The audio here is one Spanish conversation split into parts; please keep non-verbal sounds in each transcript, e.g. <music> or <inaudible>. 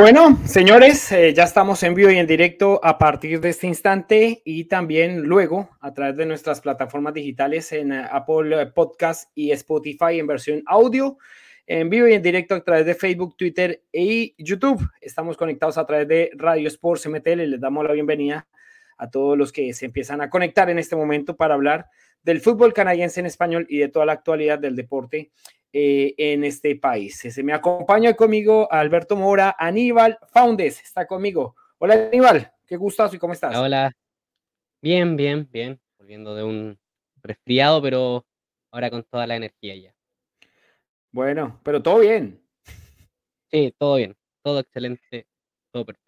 Bueno, señores, eh, ya estamos en vivo y en directo a partir de este instante y también luego a través de nuestras plataformas digitales en eh, Apple Podcast y Spotify en versión audio, en vivo y en directo a través de Facebook, Twitter y YouTube. Estamos conectados a través de Radio Sports MTL. Les damos la bienvenida a todos los que se empiezan a conectar en este momento para hablar del fútbol canadiense en español y de toda la actualidad del deporte eh, en este país. Se me acompaña conmigo Alberto Mora, Aníbal Foundes, está conmigo. Hola Aníbal, qué gustazo y cómo estás. Hola, bien, bien, bien, volviendo de un resfriado, pero ahora con toda la energía ya. Bueno, pero todo bien. Sí, todo bien, todo excelente, todo perfecto.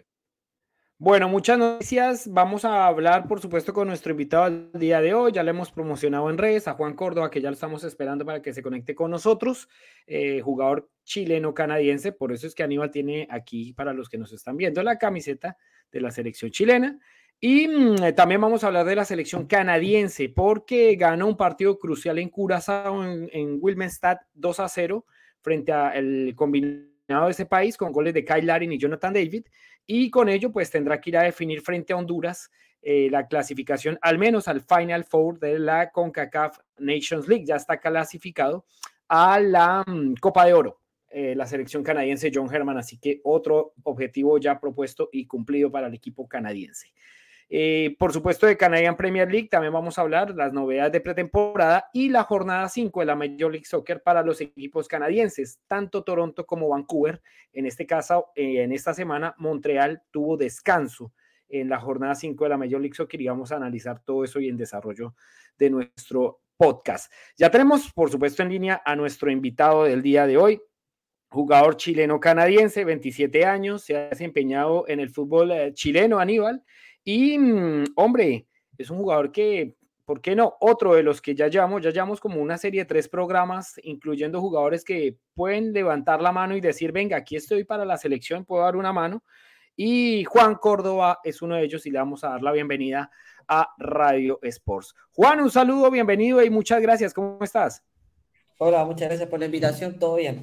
Bueno, muchas noticias. Vamos a hablar, por supuesto, con nuestro invitado al día de hoy. Ya le hemos promocionado en redes a Juan Córdoba, que ya lo estamos esperando para que se conecte con nosotros, eh, jugador chileno-canadiense. Por eso es que Aníbal tiene aquí, para los que nos están viendo, la camiseta de la selección chilena. Y mm, eh, también vamos a hablar de la selección canadiense, porque ganó un partido crucial en Curazao, en, en Wilmenstad, 2 a 0, frente al combinado de ese país, con goles de Kyle Larin y Jonathan David y con ello pues tendrá que ir a definir frente a Honduras eh, la clasificación al menos al Final Four de la CONCACAF Nations League. Ya está clasificado a la mm, Copa de Oro. Eh, la selección canadiense John Herman, así que otro objetivo ya propuesto y cumplido para el equipo canadiense. Eh, por supuesto, de Canadian Premier League también vamos a hablar las novedades de pretemporada y la jornada 5 de la Major League Soccer para los equipos canadienses, tanto Toronto como Vancouver. En este caso, eh, en esta semana, Montreal tuvo descanso en la jornada 5 de la Major League Soccer y vamos a analizar todo eso y en desarrollo de nuestro podcast. Ya tenemos, por supuesto, en línea a nuestro invitado del día de hoy, jugador chileno-canadiense, 27 años, se ha desempeñado en el fútbol eh, chileno, Aníbal y, mm, hombre, es un jugador que, ¿por qué no? Otro de los que ya llevamos, ya llevamos como una serie de tres programas, incluyendo jugadores que pueden levantar la mano y decir, venga, aquí estoy para la selección, puedo dar una mano. Y Juan Córdoba es uno de ellos y le vamos a dar la bienvenida a Radio Sports. Juan, un saludo, bienvenido y muchas gracias. ¿Cómo estás? Hola, muchas gracias por la invitación, todo bien.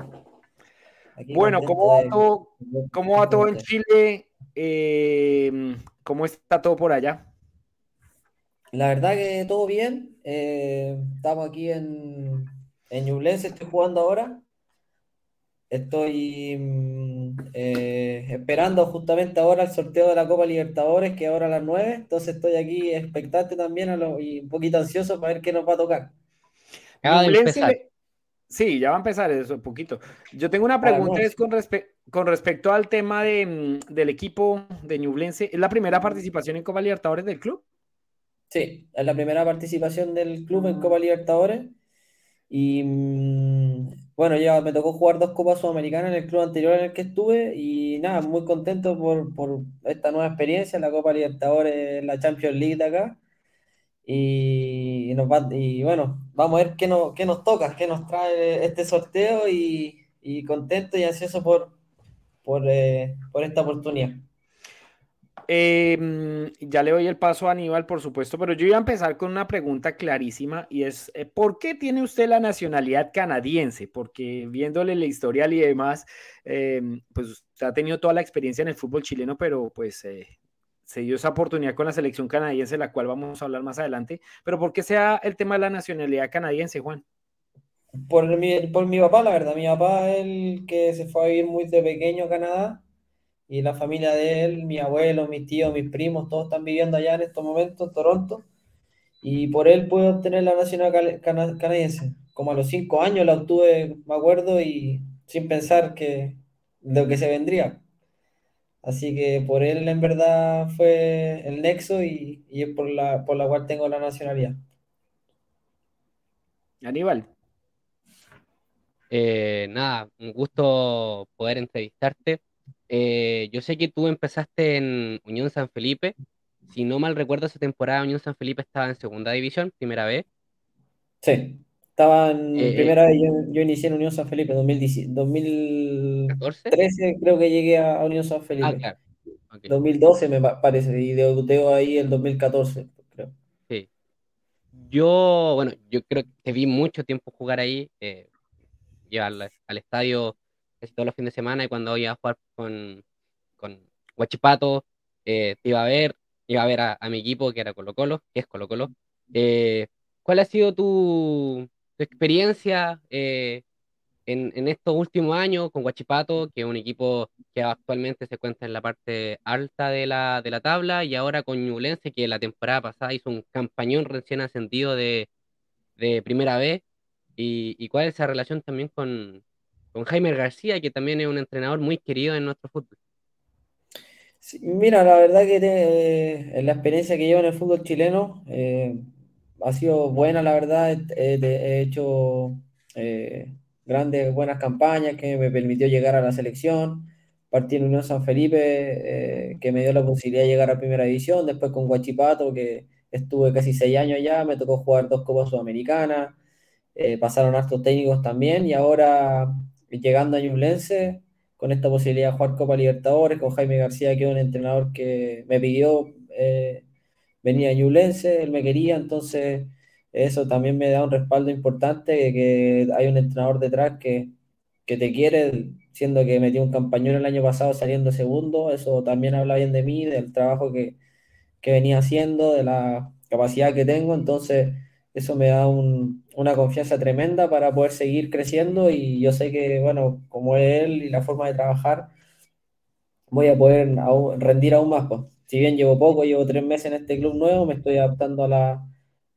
Bueno, ¿cómo va, todo, ¿cómo va todo en Chile? Eh, ¿Cómo está todo por allá? La verdad que todo bien. Eh, estamos aquí en, en Ñublense, estoy jugando ahora. Estoy mm, eh, esperando justamente ahora el sorteo de la Copa Libertadores, que ahora a las 9. Entonces estoy aquí expectante también y un poquito ansioso para ver qué nos va a tocar. Sí, ya va a empezar eso, un poquito. Yo tengo una pregunta es con, con respecto al tema de, mm, del equipo de Ñublense. ¿Es la primera participación en Copa Libertadores del club? Sí, es la primera participación del club en Copa Libertadores. Y mm, bueno, ya me tocó jugar dos Copas Sudamericanas en el club anterior en el que estuve. Y nada, muy contento por, por esta nueva experiencia, la Copa Libertadores, la Champions League de acá. Y, nos y bueno, vamos a ver qué, nos toca, qué nos trae este sorteo y, contento y ansioso por, por, eh, esta oportunidad. Em, ya le doy el paso a Aníbal, por supuesto, pero yo iba a empezar con una pregunta clarísima y es, eh, ¿por qué tiene usted la nacionalidad canadiense? Porque viéndole la historial y demás, em, pues usted ha tenido toda la experiencia en el fútbol chileno, pero pues eh, se dio esa oportunidad con la selección canadiense, la cual vamos a hablar más adelante. Pero ¿por qué sea el tema de la nacionalidad canadiense, Juan? Por mi, por mi papá, la verdad. Mi papá es el que se fue a vivir muy de pequeño a Canadá. Y la familia de él, mi abuelo, mis tíos, mis primos, todos están viviendo allá en estos momentos, en Toronto. Y por él pude obtener la nacionalidad canadiense. Como a los cinco años la obtuve, me acuerdo, y sin pensar que lo que se vendría. Así que por él en verdad fue el nexo y, es por la, por la cual tengo la nacionalidad. Aníbal. Eh, nada, un gusto poder entrevistarte. Eh, yo sé que tú empezaste en Unión San Felipe. Si no mal recuerdo, esa temporada Unión San Felipe estaba en segunda división, primera vez. Sí. Estaba en eh, primera vez, yo, inicié en Unión San Felipe, 2013 creo que llegué a Unión San Felipe. Ah, claro. 2012 me parece, y debuteo ahí el 2014, creo. Sí. Yo, bueno, yo creo que te vi mucho tiempo jugar ahí, eh, al, estadio casi todos los fines de semana y cuando iba a jugar con, con Huachipato, te iba a ver, iba a ver a, mi equipo que era Colo Colo, que es Colo Colo. ¿Cuál ha sido tu, experiencia en, estos últimos años con Guachipato, que es un equipo que actualmente se encuentra en la parte alta de la, tabla, y ahora con Ñublense, que la temporada pasada hizo un campañón recién ascendido de, de primera vez, y, cuál es esa relación también con, Jaime García, que también es un entrenador muy querido en nuestro fútbol. mira, la verdad que en la experiencia que llevo en el fútbol chileno eh, ha sido buena, la verdad. he hecho eh, grandes, buenas campañas que me permitió llegar a la selección. Partí en Unión San Felipe, eh, que me dio la posibilidad de llegar a Primera División. Después con Guachipato, que estuve casi seis años allá, me tocó jugar dos Copas Sudamericanas. Eh, pasaron hartos técnicos también. Y ahora, llegando a Ñublense, con esta posibilidad de jugar Copa Libertadores, con Jaime García, que es un entrenador que me pidió eh, venir a Ñublense, él me quería, entonces eso también me da un respaldo importante, que hay un entrenador detrás que, te quiere, siendo que metió un campañón el año pasado saliendo segundo, eso también habla bien de mí, del trabajo que, venía haciendo, de la capacidad que tengo, entonces eso me da una confianza tremenda para poder seguir creciendo y yo sé que, bueno, como él y la forma de trabajar, voy a poder rendir aún más. Pues. Si bien llevo poco, llevo tres meses en este club nuevo, me estoy adaptando a la,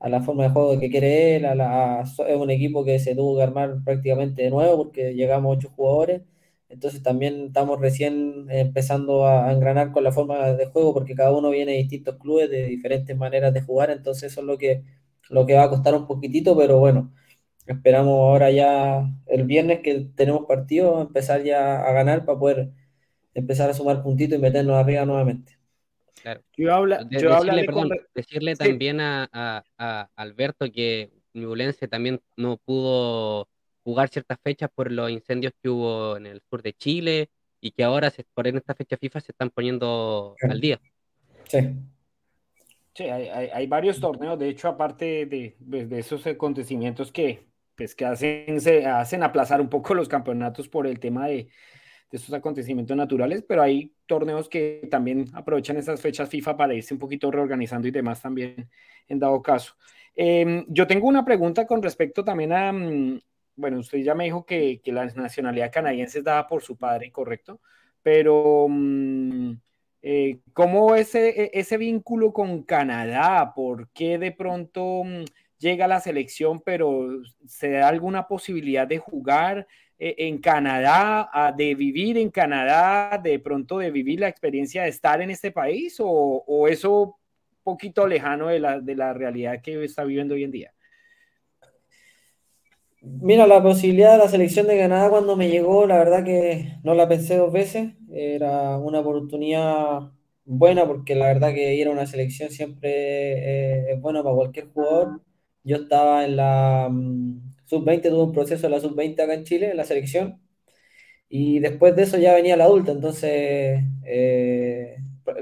a la forma de juego que quiere él, a es un equipo que se tuvo que armar prácticamente de nuevo porque llegamos ocho jugadores, entonces también estamos recién empezando a, engranar con la forma de juego porque cada uno viene de distintos clubes, de diferentes maneras de jugar, entonces eso es lo que, lo que va a costar un poquitito, pero bueno, esperamos ahora ya el viernes que tenemos partido, empezar ya a ganar para poder empezar a sumar puntitos y meternos arriba nuevamente. Claro. Yo, habla, decirle, perdón, decirle también a, Alberto que Ñublense también no pudo jugar ciertas fechas por los incendios que hubo en el sur de Chile y que ahora se, por en esta fecha FIFA se están poniendo al día. Sí. Sí, hay, varios torneos, de hecho, aparte de, de, esos acontecimientos que, pues, que hacen, se hacen aplazar un poco los campeonatos por el tema de, de estos acontecimientos naturales, pero hay torneos que también aprovechan esas fechas FIFA para irse un poquito reorganizando y demás también en dado caso. Em, yo tengo una pregunta con respecto también a, mm, bueno, usted ya me dijo que, la nacionalidad canadiense es dada por su padre, correcto, pero mm, eh, ¿cómo ese, e, ese vínculo con Canadá? ¿Por qué de pronto mm, llega a la selección, pero se da alguna posibilidad de jugar? Eh, en Canadá, de vivir en Canadá, de pronto de vivir la experiencia de estar en este país o, o eso poquito lejano de la, de la realidad que está viviendo hoy en día? Mira, la posibilidad de la selección de Canadá cuando me llegó, la verdad que no la pensé dos veces. Era una oportunidad buena porque la verdad que ir a una selección siempre eh, es bueno para cualquier jugador. Yo estaba en la, mm, sub-20 tuvo un proceso de la sub-20 acá en Chile, en la selección, y después de eso ya venía la adulta, entonces, eh,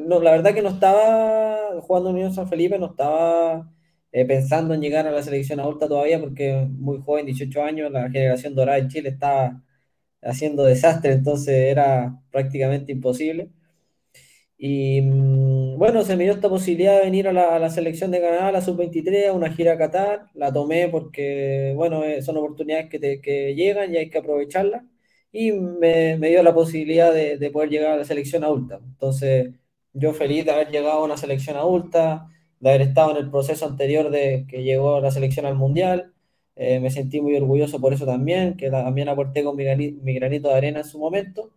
no, la verdad que no estaba jugando Unión San Felipe, no estaba eh, pensando en llegar a la selección adulta todavía, porque muy joven, 18 años, la generación dorada en Chile estaba haciendo desastre, entonces era prácticamente imposible. Y mm, bueno, se me dio esta posibilidad de venir a la, selección de Canadá, a la sub-23, a una gira a Qatar. La tomé porque, bueno, eh, son oportunidades que, que llegan y hay que aprovecharlas. Y me, me dio la posibilidad de, de, poder llegar a la selección adulta. Entonces, yo feliz de haber llegado a una selección adulta, de haber estado en el proceso anterior de que llegó la selección al Mundial. Eh, me sentí muy orgulloso por eso también, que también aporté con mi, mi granito de arena en su momento.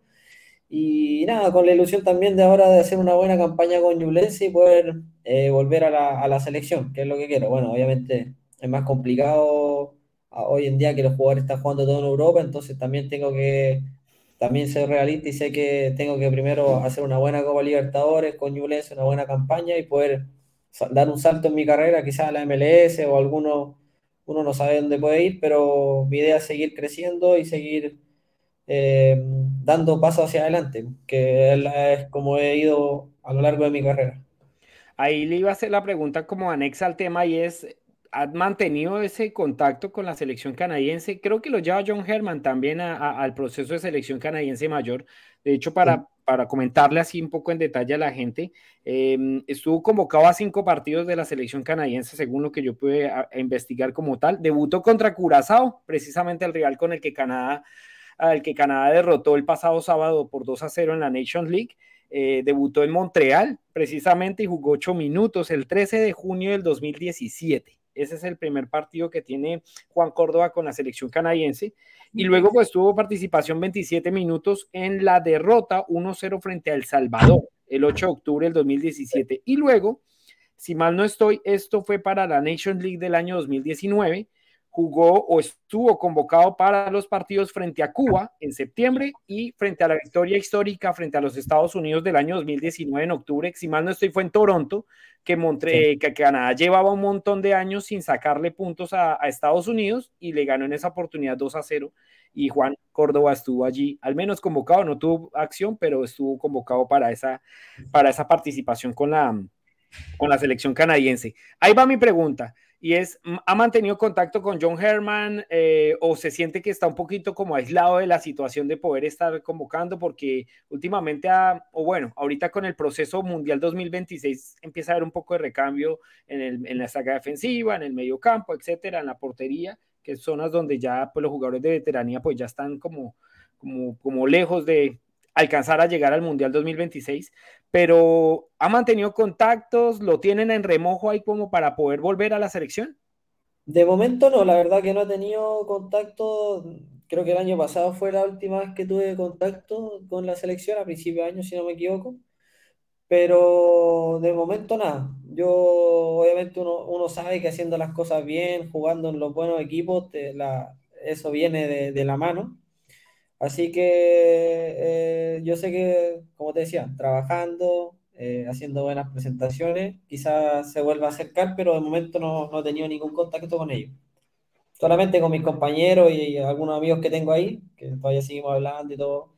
Y nada, con la ilusión también de ahora de hacer una buena campaña con Ñublense y poder eh, volver a la, a la, selección, que es lo que quiero. Bueno, obviamente es más complicado hoy en día que los jugadores están jugando todo en Europa, entonces también tengo que también ser realista y sé que tengo que primero hacer una buena Copa Libertadores con Ñublense, una buena campaña y poder dar un salto en mi carrera, quizás a la MLS o alguno, uno no sabe dónde puede ir, pero mi idea es seguir creciendo y seguir eh, dando pasos hacia adelante, que es como he ido a lo largo de mi carrera. Ahí le iba a hacer la pregunta como anexa al tema y es, ha mantenido ese contacto con la selección canadiense. Creo que lo lleva John Herman también al proceso de selección canadiense mayor. De hecho, para, para comentarle así un poco en detalle a la gente, em, estuvo convocado a cinco partidos de la selección canadiense, según lo que yo pude investigar como tal. Debutó contra Curazao, precisamente el rival con el que Canadá, al que Canadá derrotó el pasado sábado por 2 a 0 en la Nations League. Eh, debutó en Montreal precisamente y jugó ocho minutos el 13 de junio del 2017. Ese es el primer partido que tiene Juan Córdoba con la selección canadiense. Y luego pues tuvo participación 27 minutos en la derrota 1-0 frente a El Salvador el 8 de octubre del 2017. Y luego, si mal no estoy, esto fue para la Nation League del año 2019 jugó o estuvo convocado para los partidos frente a Cuba en septiembre y frente a la victoria histórica frente a los Estados Unidos del año 2019 en octubre, si mal no estoy, fue en Toronto, que, Montre que Canadá llevaba un montón de años sin sacarle puntos a, Estados Unidos y le ganó en esa oportunidad 2 a 0 y Juan Córdoba estuvo allí, al menos convocado, no tuvo acción, pero estuvo convocado para esa, para esa participación con la, con la selección canadiense. Ahí va mi pregunta y es, ¿ha mantenido contacto con John Herman eh, o se siente que está un poquito como aislado de la situación de poder estar convocando? Porque últimamente, o bueno, ahorita con el proceso mundial 2026 empieza a haber un poco de recambio en, el, en la saga defensiva, en el medio campo, etcétera, en la portería, que son zonas donde ya pues, los jugadores de veteranía pues ya están como, como, como lejos de, alcanzar a llegar al Mundial 2026, pero ¿ha mantenido contactos? ¿Lo tienen en remojo ahí como para poder volver a la selección? De momento no, la verdad que no he tenido contacto, creo que el año pasado fue la última vez que tuve contacto con la selección, a principio de año si no me equivoco, pero de momento nada. Yo obviamente uno, sabe que haciendo las cosas bien, jugando en los buenos equipos, eso viene de la mano Así que eh, yo sé que, como te decía, trabajando, eh, haciendo buenas presentaciones, quizás se vuelva a acercar, pero de momento no, no, he tenido ningún contacto con ellos. Solamente con mis compañeros y, algunos amigos que tengo ahí, que todavía seguimos hablando y todo.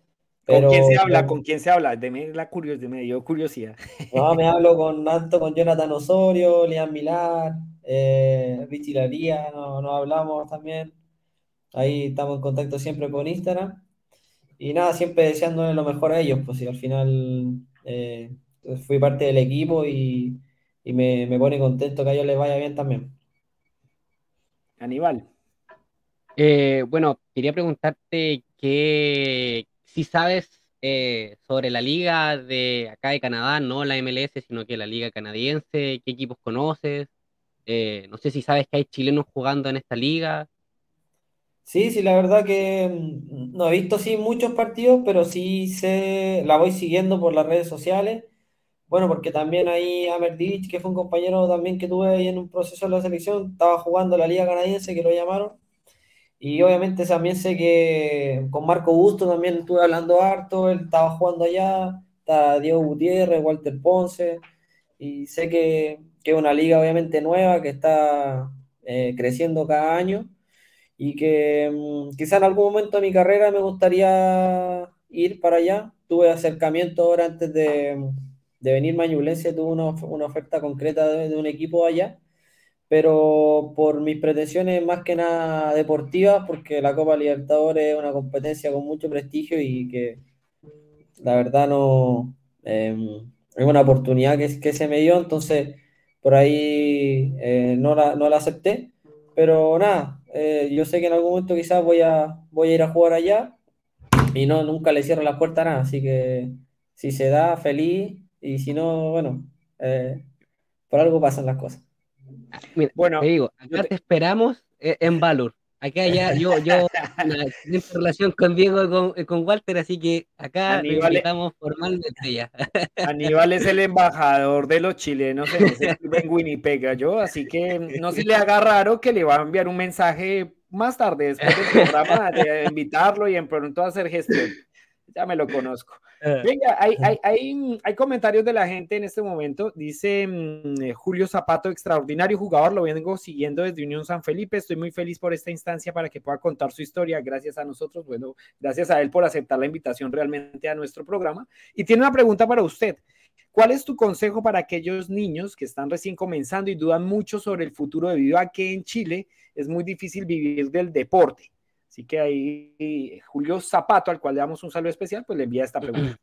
Pero, ¿Con quién se habla? ¿Con quién se habla? Deme la curiosidad, me dio curiosidad. No, me <laughs> hablo con tanto con Jonathan Osorio, Liam Milar, eh, Richie Laría, nos no hablamos también. Ahí estamos en contacto siempre con Instagram. Y nada, siempre deseándole lo mejor a ellos, pues si al final eh, fui parte del equipo y, me, pone contento que a ellos les vaya bien también. Aníbal. Eh, bueno, quería preguntarte que si sabes eh, sobre la liga de acá de Canadá, no la MLS, sino que la liga canadiense, qué equipos conoces, no sé si sabes que hay chilenos jugando en esta liga. Sí, sí, la verdad que mm, no he visto sí muchos partidos, pero sí sé, la voy siguiendo por las redes sociales. Bueno, porque también ahí Amerdich, que fue un compañero también que tuve ahí en un proceso de la selección, estaba jugando la Liga Canadiense, que lo llamaron. Y obviamente también sé que con Marco Busto también estuve hablando harto, él estaba jugando allá, está Diego Gutiérrez, Walter Ponce, y sé que, que es una liga obviamente nueva, que está eh, creciendo cada año y que mm, quizá en algún momento de mi carrera me gustaría ir para allá. Tuve acercamiento ahora antes de, de venirme a Ñublense, tuve una, una oferta concreta de, un equipo allá, pero por mis pretensiones más que nada deportivas, porque la Copa Libertadores es una competencia con mucho prestigio y que la verdad no em, es una oportunidad que, que se me dio, entonces por ahí eh, no, la, no la acepté. Pero nada, eh, yo sé que en algún momento quizás voy a, voy a ir a jugar allá y no, nunca le cierro la puerta a nada, así que si se da, feliz, y si no, bueno, eh, por algo pasan las cosas. bueno, te digo, acá te... esperamos eh, en Valor. Acá ya yo, yo <laughs> tengo relación con Diego y con, Walter, así que acá estamos formalmente ya. <laughs> Aníbal es el embajador de los chilenos en, <laughs> en Winnipeg, yo, así que no se le haga raro que le va a enviar un mensaje más tarde, después del programa, de invitarlo y en pronto hacer gestión. Ya me lo conozco. Venga, hay, hay, hay, hay, comentarios de la gente en este momento. Dice mm, eh, Julio Zapato, extraordinario jugador, lo vengo siguiendo desde Unión San Felipe. Estoy muy feliz por esta instancia para que pueda contar su historia. Gracias a nosotros, bueno, gracias a él por aceptar la invitación realmente a nuestro programa. Y tiene una pregunta para usted. ¿Cuál es tu consejo para aquellos niños que están recién comenzando y dudan mucho sobre el futuro debido a que en Chile es muy difícil vivir del deporte? Así que ahí Julio Zapato, al cual le damos un saludo especial, pues le envía esta pregunta.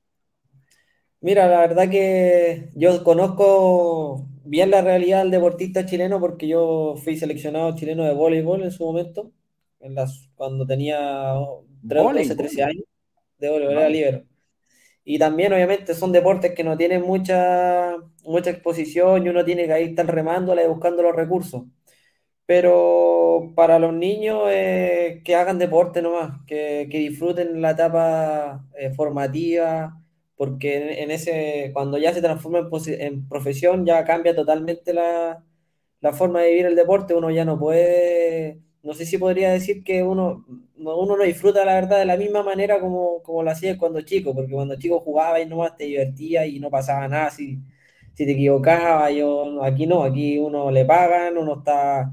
Mira, la verdad que yo conozco bien la realidad del deportista chileno porque yo fui seleccionado chileno de voleibol en su momento, en las, cuando tenía 12, 13 años, de voleibol, era libero. Y también, obviamente, son deportes que no tienen mucha, mucha exposición y uno tiene que ahí estar remándola y buscando los recursos. Pero para los niños, eh, que hagan deporte nomás, que, que disfruten la etapa eh, formativa, porque en, ese, cuando ya se transforma en, en profesión, ya cambia totalmente la, la, forma de vivir el deporte. Uno ya no puede, no sé si podría decir que uno, uno no disfruta la verdad de la misma manera como, como lo hacía cuando chico, porque cuando chico jugaba y nomás te divertía y no pasaba nada si, si te equivocabas. Yo, aquí no, aquí uno le pagan, uno está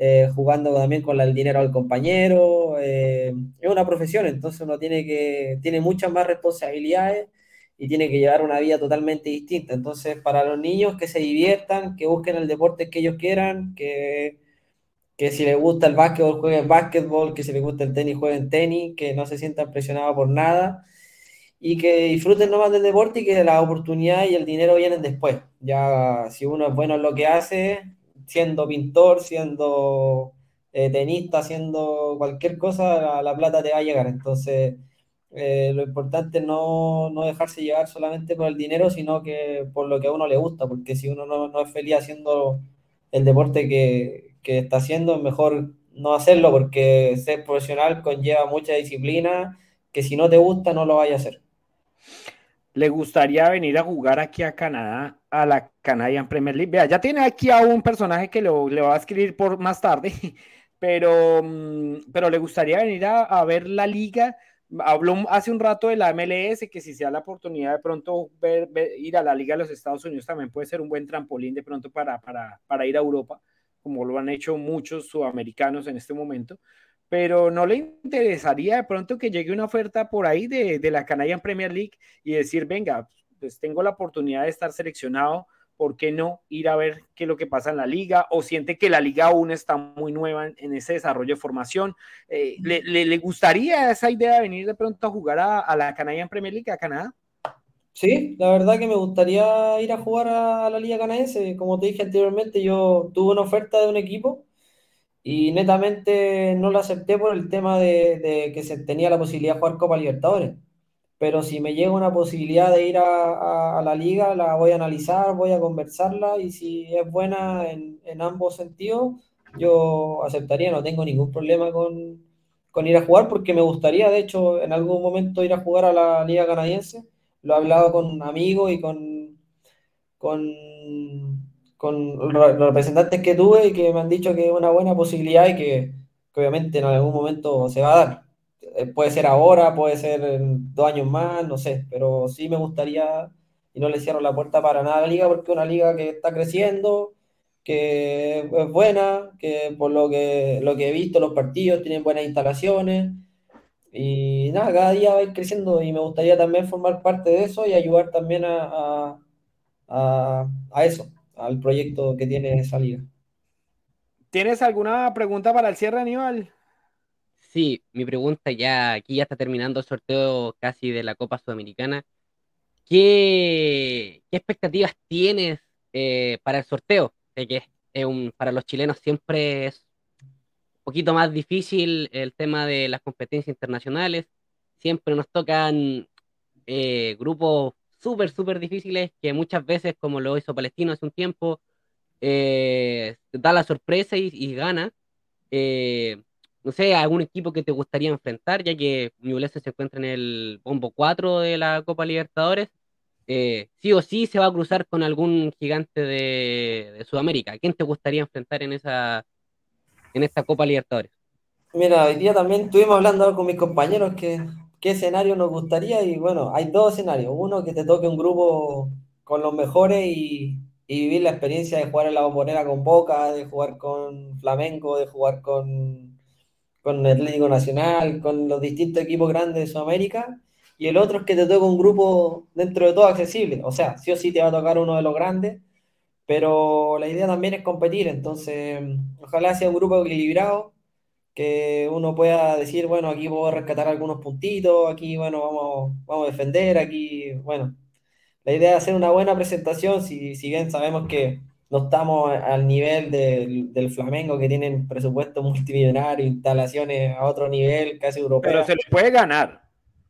eh, jugando también con el dinero al compañero. Eh, es una profesión, entonces uno tiene, que, tiene muchas más responsabilidades y tiene que llevar una vida totalmente distinta. Entonces, para los niños que se diviertan, que busquen el deporte que ellos quieran, que que si les gusta el básquetbol jueguen básquetbol, que si les gusta el tenis jueguen tenis, que no se sientan presionados por nada y que disfruten nomás del deporte y que la oportunidad y el dinero vienen después. Ya si uno es bueno en lo que hace, siendo pintor, siendo eh, tenista, haciendo cualquier cosa, la, plata te va a llegar. Entonces, eh, lo importante es no, no, dejarse llevar solamente por el dinero, sino que por lo que a uno le gusta, porque si uno no, no es feliz haciendo el deporte que, que está haciendo, es mejor no hacerlo porque ser profesional conlleva mucha disciplina que si no te gusta no lo vayas a hacer. ¿Le gustaría venir a jugar aquí a Canadá, a la Canadian Premier League? Vea, ya tiene aquí a un personaje que lo, le va a escribir por más tarde, <laughs> pero, mm, pero le gustaría venir a, ver la liga. Habló hace un rato de la MLS, que si se da la oportunidad de pronto ir a la Liga de los Estados Unidos también puede ser un buen trampolín de pronto para, para, para ir a Europa como lo han hecho muchos sudamericanos en este momento, pero no le interesaría de pronto que llegue una oferta por ahí de, de la Canadian Premier League y decir, venga, pues tengo la oportunidad de estar seleccionado, ¿por qué no ir a ver qué es lo que pasa en la liga? ¿O siente que la liga aún está muy nueva en, ese desarrollo de formación? Eh, ¿le, le, gustaría esa idea de venir de pronto a jugar a, a la Canadian Premier League, a Canadá? Sí, la verdad que me gustaría ir a jugar a, la Liga Canadiense. Como te dije anteriormente, yo tuve una oferta de un equipo y netamente no la acepté por el tema de, que se tenía la posibilidad de jugar Copa Libertadores. Pero si me llega una posibilidad de ir a, la liga, la voy a analizar, voy a conversarla y si es buena en, ambos sentidos, yo aceptaría, no tengo ningún problema con, con ir a jugar porque me gustaría, de hecho, en algún momento ir a jugar a la Liga Canadiense lo he hablado con amigos y con, con, con los representantes que tuve y que me han dicho que es una buena posibilidad y que, obviamente en algún momento se va a dar. Eh, puede ser ahora, puede ser dos años más, no sé, pero sí me gustaría y no le cierro la puerta para nada a la liga porque es una liga que está creciendo, que es buena, que por lo que, lo que he visto los partidos tienen buenas instalaciones y nada, cada día va a ir creciendo y me gustaría también formar parte de eso y ayudar también a, a, a, eso, al proyecto que tiene esa liga. ¿Tienes alguna pregunta para el cierre, Aníbal? Sí, mi pregunta ya, aquí ya está terminando el sorteo casi de la Copa Sudamericana. ¿Qué, qué expectativas tienes eh, para el sorteo? que es un, para los chilenos siempre es poquito más difícil el tema de las competencias internacionales. Siempre nos tocan eh, grupos súper, súper difíciles que muchas veces, como lo hizo Palestino hace un tiempo, eh, da la sorpresa y, gana. Eh, no sé, algún equipo que te gustaría enfrentar, ya que Ñublense se encuentra en el bombo 4 de la Copa Libertadores. sí o sí se va a cruzar con algún gigante de, Sudamérica. ¿Quién te gustaría enfrentar en esa, en esta Copa Libertadores? Mira, hoy día también estuvimos hablando con mis compañeros que qué escenario nos gustaría y bueno, hay dos escenarios. Uno, que te toque un grupo con los mejores y, y vivir la experiencia de jugar en la bombonera con Boca, de jugar con Flamengo, de jugar con, con Atlético Nacional, con los distintos equipos grandes de Sudamérica. Y el otro es que te toque un grupo dentro de todo accesible. O sea, sí o sí te va a tocar uno de los grandes, pero la idea también es competir. Entonces, ojalá sea un grupo equilibrado que uno pueda decir, bueno, aquí puedo rescatar algunos puntitos, aquí, bueno, vamos, vamos a defender, aquí, bueno. La idea es hacer una buena presentación, si, si bien sabemos que no estamos al nivel del, del Flamengo, que tienen presupuesto multimillonario, instalaciones a otro nivel, casi europeo. Pero se le puede ganar.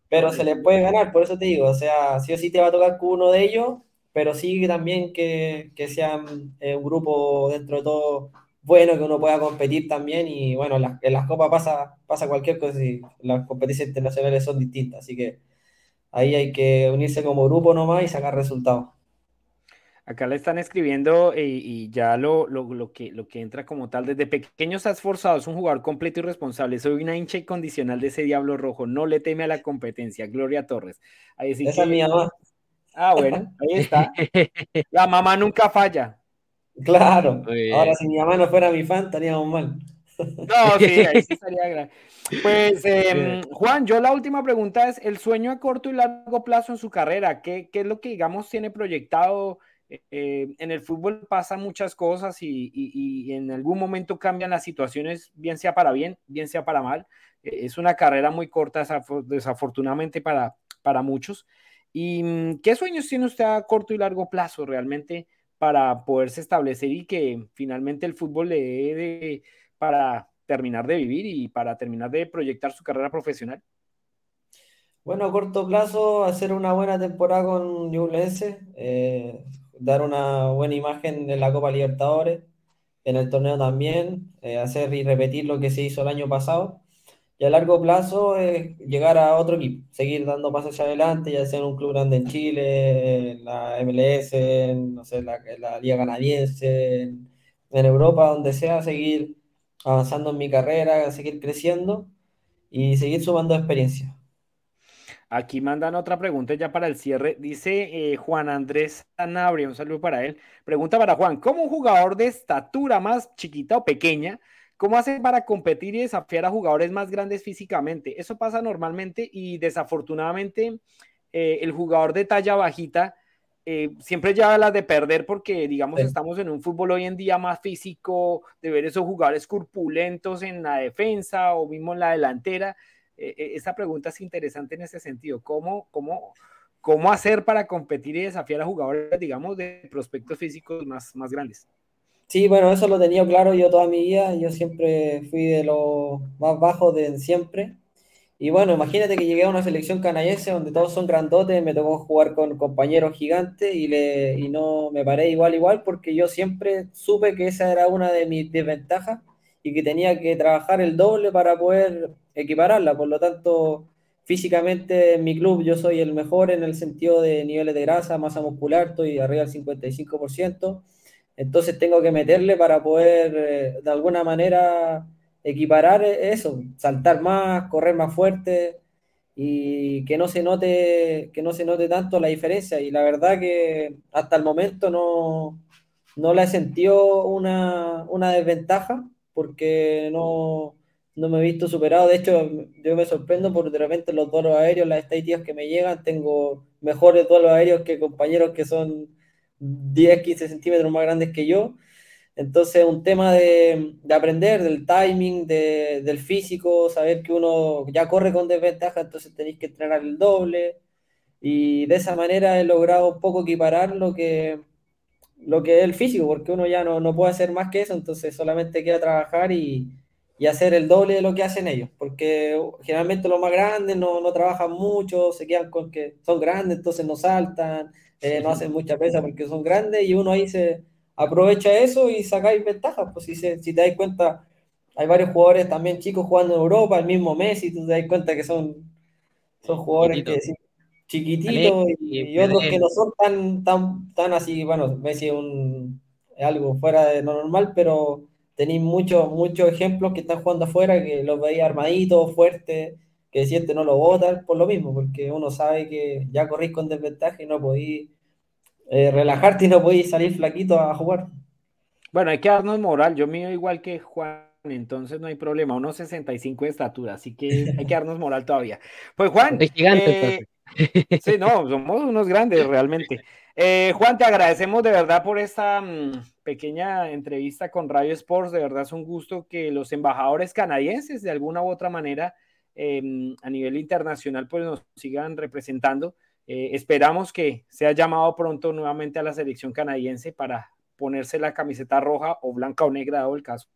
Pero se le puede ganar, por eso te digo, o sea, sí o sí te va a tocar con uno de ellos, pero sí también que, que sean eh, un grupo dentro de todo bueno que uno pueda competir también y bueno, en las copas pasa, pasa cualquier cosa y las competiciones internacionales son distintas, así que ahí hay que unirse como grupo nomás y sacar resultados. Acá le están escribiendo eh, y, ya lo, lo, que, lo que entra como tal, desde pequeño está esforzado, es un jugador completo y responsable, soy una hincha incondicional de ese Diablo Rojo, no le teme a la competencia, Gloria Torres. Ahí sí Esa es mi mamá. Ah, bueno, ahí está. <laughs> La mamá nunca falla. Claro. Ahora, si mi mamá no fuera mi fan, estaríamos mal. No, sí, ahí sí <laughs> estaría grave. Pues, em, Juan, yo la última pregunta es: el sueño a corto y largo plazo en su carrera, ¿qué, qué es lo que, digamos, tiene proyectado? Eh, en el fútbol pasan muchas cosas y, en algún momento cambian las situaciones, bien sea para bien, bien sea para mal. Eh, es una carrera muy corta, desafortunadamente para, para muchos. ¿Y mm, qué sueños tiene usted a corto y largo plazo realmente? para poderse establecer y que finalmente el fútbol le dé para terminar de vivir y para terminar de proyectar su carrera profesional? Bueno, a corto plazo, hacer una buena temporada con Ñublense, eh, dar una buena imagen en la Copa Libertadores, en el torneo también, eh, hacer y repetir lo que se hizo el año pasado y a largo plazo es llegar a otro equipo, seguir dando pasos hacia adelante, ya sea en un club grande en Chile, en la MLS, en, no sé, la, Liga Canadiense, en, Europa, donde sea, seguir avanzando en mi carrera, seguir creciendo y seguir sumando experiencia. Aquí mandan otra pregunta ya para el cierre. Dice eh, Juan Andrés Sanabria, un saludo para él. Pregunta para Juan, ¿cómo un jugador de estatura más chiquita o pequeña ¿Cómo hace para competir y desafiar a jugadores más grandes físicamente? Eso pasa normalmente y desafortunadamente eh, el jugador de talla bajita eh, siempre lleva las de perder porque, digamos, estamos en un fútbol hoy en día más físico, de ver esos jugadores corpulentos en la defensa o mismo en la delantera. Eh, esta pregunta es interesante en ese sentido. ¿Cómo, cómo, cómo hacer para competir y desafiar a jugadores, digamos, de prospectos físicos más, más grandes? Sí, bueno, eso lo he tenido claro yo toda mi vida. Yo siempre fui de los más bajos de siempre. Y bueno, imagínate que llegué a una selección canadiense donde todos son grandotes, me tocó jugar con compañeros gigantes y, le, y no me paré igual, igual, porque yo siempre supe que esa era una de mis desventajas y que tenía que trabajar el doble para poder equipararla. Por lo tanto, físicamente en mi club yo soy el mejor en el sentido de niveles de grasa, masa muscular, estoy arriba del 55%. Entonces tengo que meterle para poder eh, de alguna manera equiparar eso, saltar más, correr más fuerte y que no se note, que no se note tanto la diferencia. Y la verdad que hasta el momento no, no la he una, una desventaja porque no, no, me he visto superado. De hecho, yo me sorprendo porque de repente los duelos aéreos, las estadísticas que me llegan, tengo mejores duelos aéreos que compañeros que son 10, 15 centímetros más grandes que yo. Entonces, un tema de, de aprender, del timing, de, del físico, saber que uno ya corre con desventaja, entonces tenéis que entrenar el doble. Y de esa manera he logrado un poco equiparar lo que, lo que es el físico, porque uno ya no, no puede hacer más que eso, entonces solamente queda trabajar y, y, hacer el doble de lo que hacen ellos, porque generalmente los más grandes no, no trabajan mucho, se quedan con que son grandes, entonces no saltan, eh, no hacen mucha pesa porque son grandes y uno ahí se aprovecha eso y sacáis ventajas. Pues si, si te das cuenta, hay varios jugadores también chicos jugando en Europa, el mismo Messi, tú te das cuenta que son, son jugadores que, chiquititos y, otros que no son tan, tan, tan así, bueno, Messi es un, algo fuera de lo normal, pero tenéis muchos muchos ejemplos que están jugando afuera, que los veis armaditos, fuertes, que si este no lo vota por lo mismo, porque uno sabe que ya corrís con desventaja y no podís eh, relajarte y no podís salir flaquito a jugar. Bueno, hay que darnos moral. Yo mido igual que Juan, entonces no hay problema. Unos 65 de estatura, así que hay que darnos moral todavía. Pues Juan. Es gigante, eh, <laughs> Sí, no, somos unos grandes realmente. Eh, Juan, te agradecemos de verdad por esta mm, pequeña entrevista con Radio Sports. De verdad es un gusto que los embajadores canadienses, de alguna u otra manera, em, a nivel internacional, pues nos sigan representando. Eh, esperamos que sea llamado pronto nuevamente a la selección canadiense para ponerse la camiseta roja o blanca o negra, dado el caso,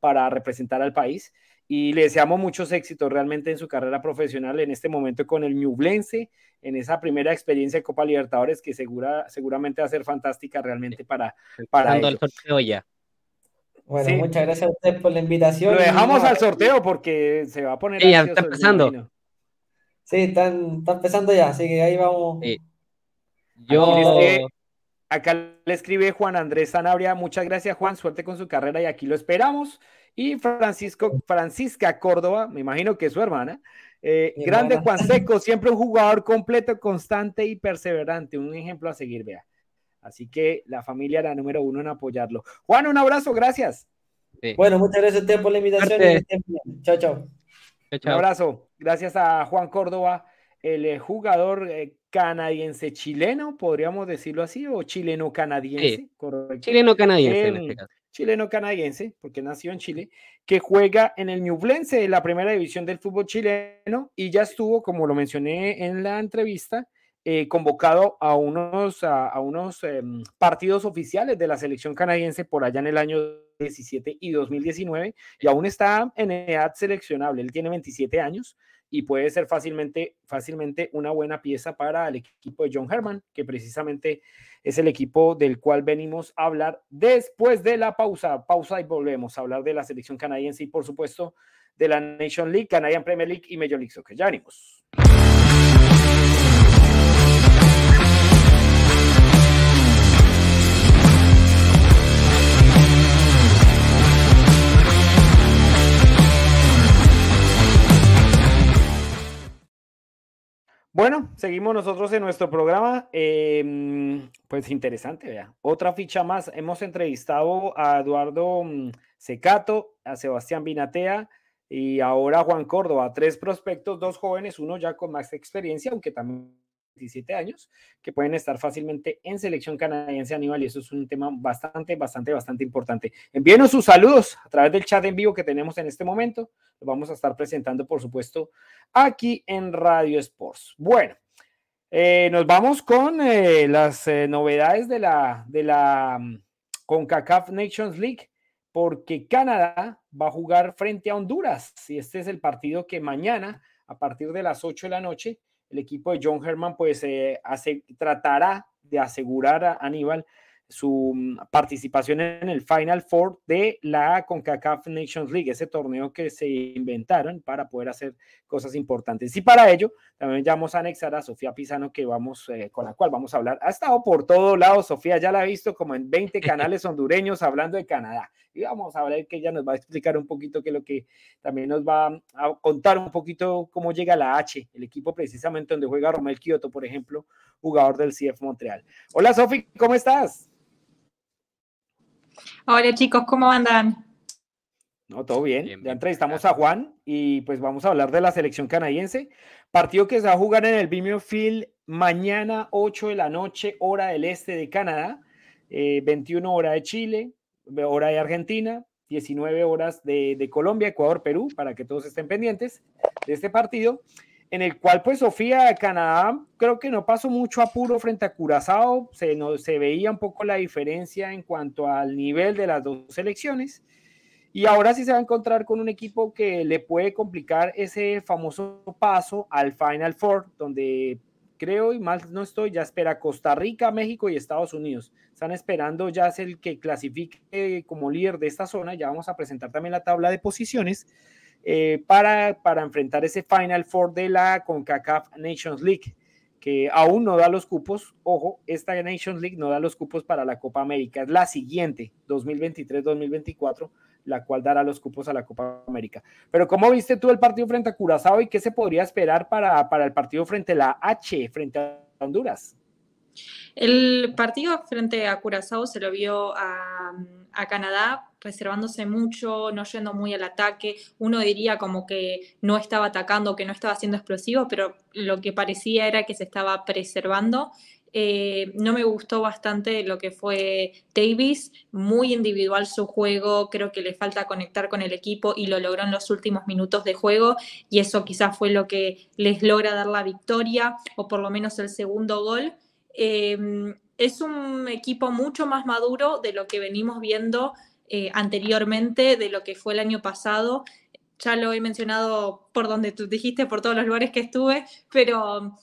para representar al país. Y le deseamos muchos éxitos realmente en su carrera profesional en este momento con el Ñublense, en esa primera experiencia de Copa Libertadores que segura, seguramente va a ser fantástica realmente para, para el sorteo ya. Bueno, muchas gracias a usted por la invitación. Lo dejamos al sorteo porque se va a poner. Sí, ya está empezando. Sí, están, está empezando ya, así que ahí vamos. Yo. Acá le escribe Juan Andrés Sanabria. Muchas gracias, Juan. Suerte con su carrera y aquí lo esperamos. Y Francisco, Francisca Córdoba, me imagino que es su hermana. Eh, grande Juan Seco, siempre un jugador completo, constante y perseverante. Un ejemplo a seguir, vea. Así que la familia era número uno en apoyarlo. Juan, un abrazo, gracias. Bueno, muchas gracias a usted por la invitación. Chao, chao. Un abrazo. Gracias a Juan Córdoba, el eh, jugador eh, canadiense chileno, podríamos decirlo así, o chileno canadiense, Chileno canadiense en este caso. Chileno canadiense, porque nació en Chile, que juega en el Ñublense de la primera división del fútbol chileno y ya estuvo, como lo mencioné en la entrevista, eh, convocado a unos, a, unos em, partidos oficiales de la selección canadiense por allá en el año 17 y 2019 y aún está en edad seleccionable. Él tiene 27 años y puede ser fácilmente, fácilmente una buena pieza para el equipo de John Herman, que precisamente es el equipo del cual venimos a hablar después de la pausa. Pausa y volvemos a hablar de la selección canadiense y por supuesto de la Nation League, Canadian Premier League y Major League Soccer. Ya venimos. Bueno, seguimos nosotros en nuestro programa. Em, pues interesante, vea. Otra ficha más. Hemos entrevistado a Eduardo mm, Secato, a Sebastián Binatea y ahora a Juan Córdoba. Tres prospectos, dos jóvenes, uno ya con más experiencia, aunque también 17 años, que pueden estar fácilmente en selección canadiense Aníbal, y eso es un tema bastante, bastante, bastante importante. Envíenos sus saludos a través del chat en vivo que tenemos en este momento. Lo vamos a estar presentando, por supuesto, aquí en Radio Sports. Bueno, eh, nos vamos con eh, las eh, novedades de la, de la mm, CONCACAF Nations League, porque Canadá va a jugar frente a Honduras, y este es el partido que mañana, a partir de las 8 de la noche, el equipo de John Herman pues eh, tratará de asegurar a Aníbal su mm, participación en el Final Four de la CONCACAF Nations League, ese torneo que se inventaron para poder hacer cosas importantes. Y para ello, también ya vamos a anexar a Sofía Pisano, que vamos, eh, con la cual vamos a hablar. Ha estado por todos lados, Sofía ya la ha visto como en 20 <laughs> canales hondureños hablando de Canadá. Y vamos a ver que ella nos va a explicar un poquito que lo que también nos va a contar un poquito cómo llega la H, el equipo precisamente donde juega Romel Kioto, por ejemplo, jugador del CF Montreal. Hola Sofía, ¿cómo estás? Hola chicos, ¿cómo andan? No, todo bien. Ya entrevistamos a Juan y pues vamos a hablar de la selección canadiense. Partido que se va a jugar en el Vimeo Field mañana 8 de la noche, hora del este de Canadá, 21 eh, hora de Chile, hora de Argentina, 19 horas de, de Colombia, Ecuador, Perú, para que todos estén pendientes de este partido en el cual pues Sofía Canadá creo que no pasó mucho apuro frente a Curazao, se, no, se veía un poco la diferencia en cuanto al nivel de las dos selecciones. Y ahora sí se va a encontrar con un equipo que le puede complicar ese famoso paso al Final Four, donde creo y mal no estoy, ya espera Costa Rica, México y Estados Unidos. Están esperando ya es el que clasifique como líder de esta zona, ya vamos a presentar también la tabla de posiciones eh, para, para enfrentar ese Final Four de la CONCACAF Nations League, que aún no da los cupos. Ojo, esta Nations League no da los cupos para la Copa América, es la siguiente, 2023-2024, la cual dará los cupos a la Copa América. Pero ¿cómo viste tú el partido frente a Curazao y qué se podría esperar para, para el partido frente a la H, frente a Honduras? El partido frente a Curazao se lo vio a, Canadá reservándose mucho, no yendo muy al ataque. Uno diría como que no estaba atacando, que no estaba siendo explosivo, pero lo que parecía era que se estaba preservando eh, no me gustó bastante lo que fue Davis, muy individual su juego, creo que le falta conectar con el equipo y lo logró en los últimos minutos de juego y eso quizás fue lo que les logra dar la victoria o por lo menos el segundo gol. Em, es un equipo mucho más maduro de lo que venimos viendo eh, anteriormente, de lo que fue el año pasado. Ya lo he mencionado por donde tú dijiste, por todos los lugares que estuve, pero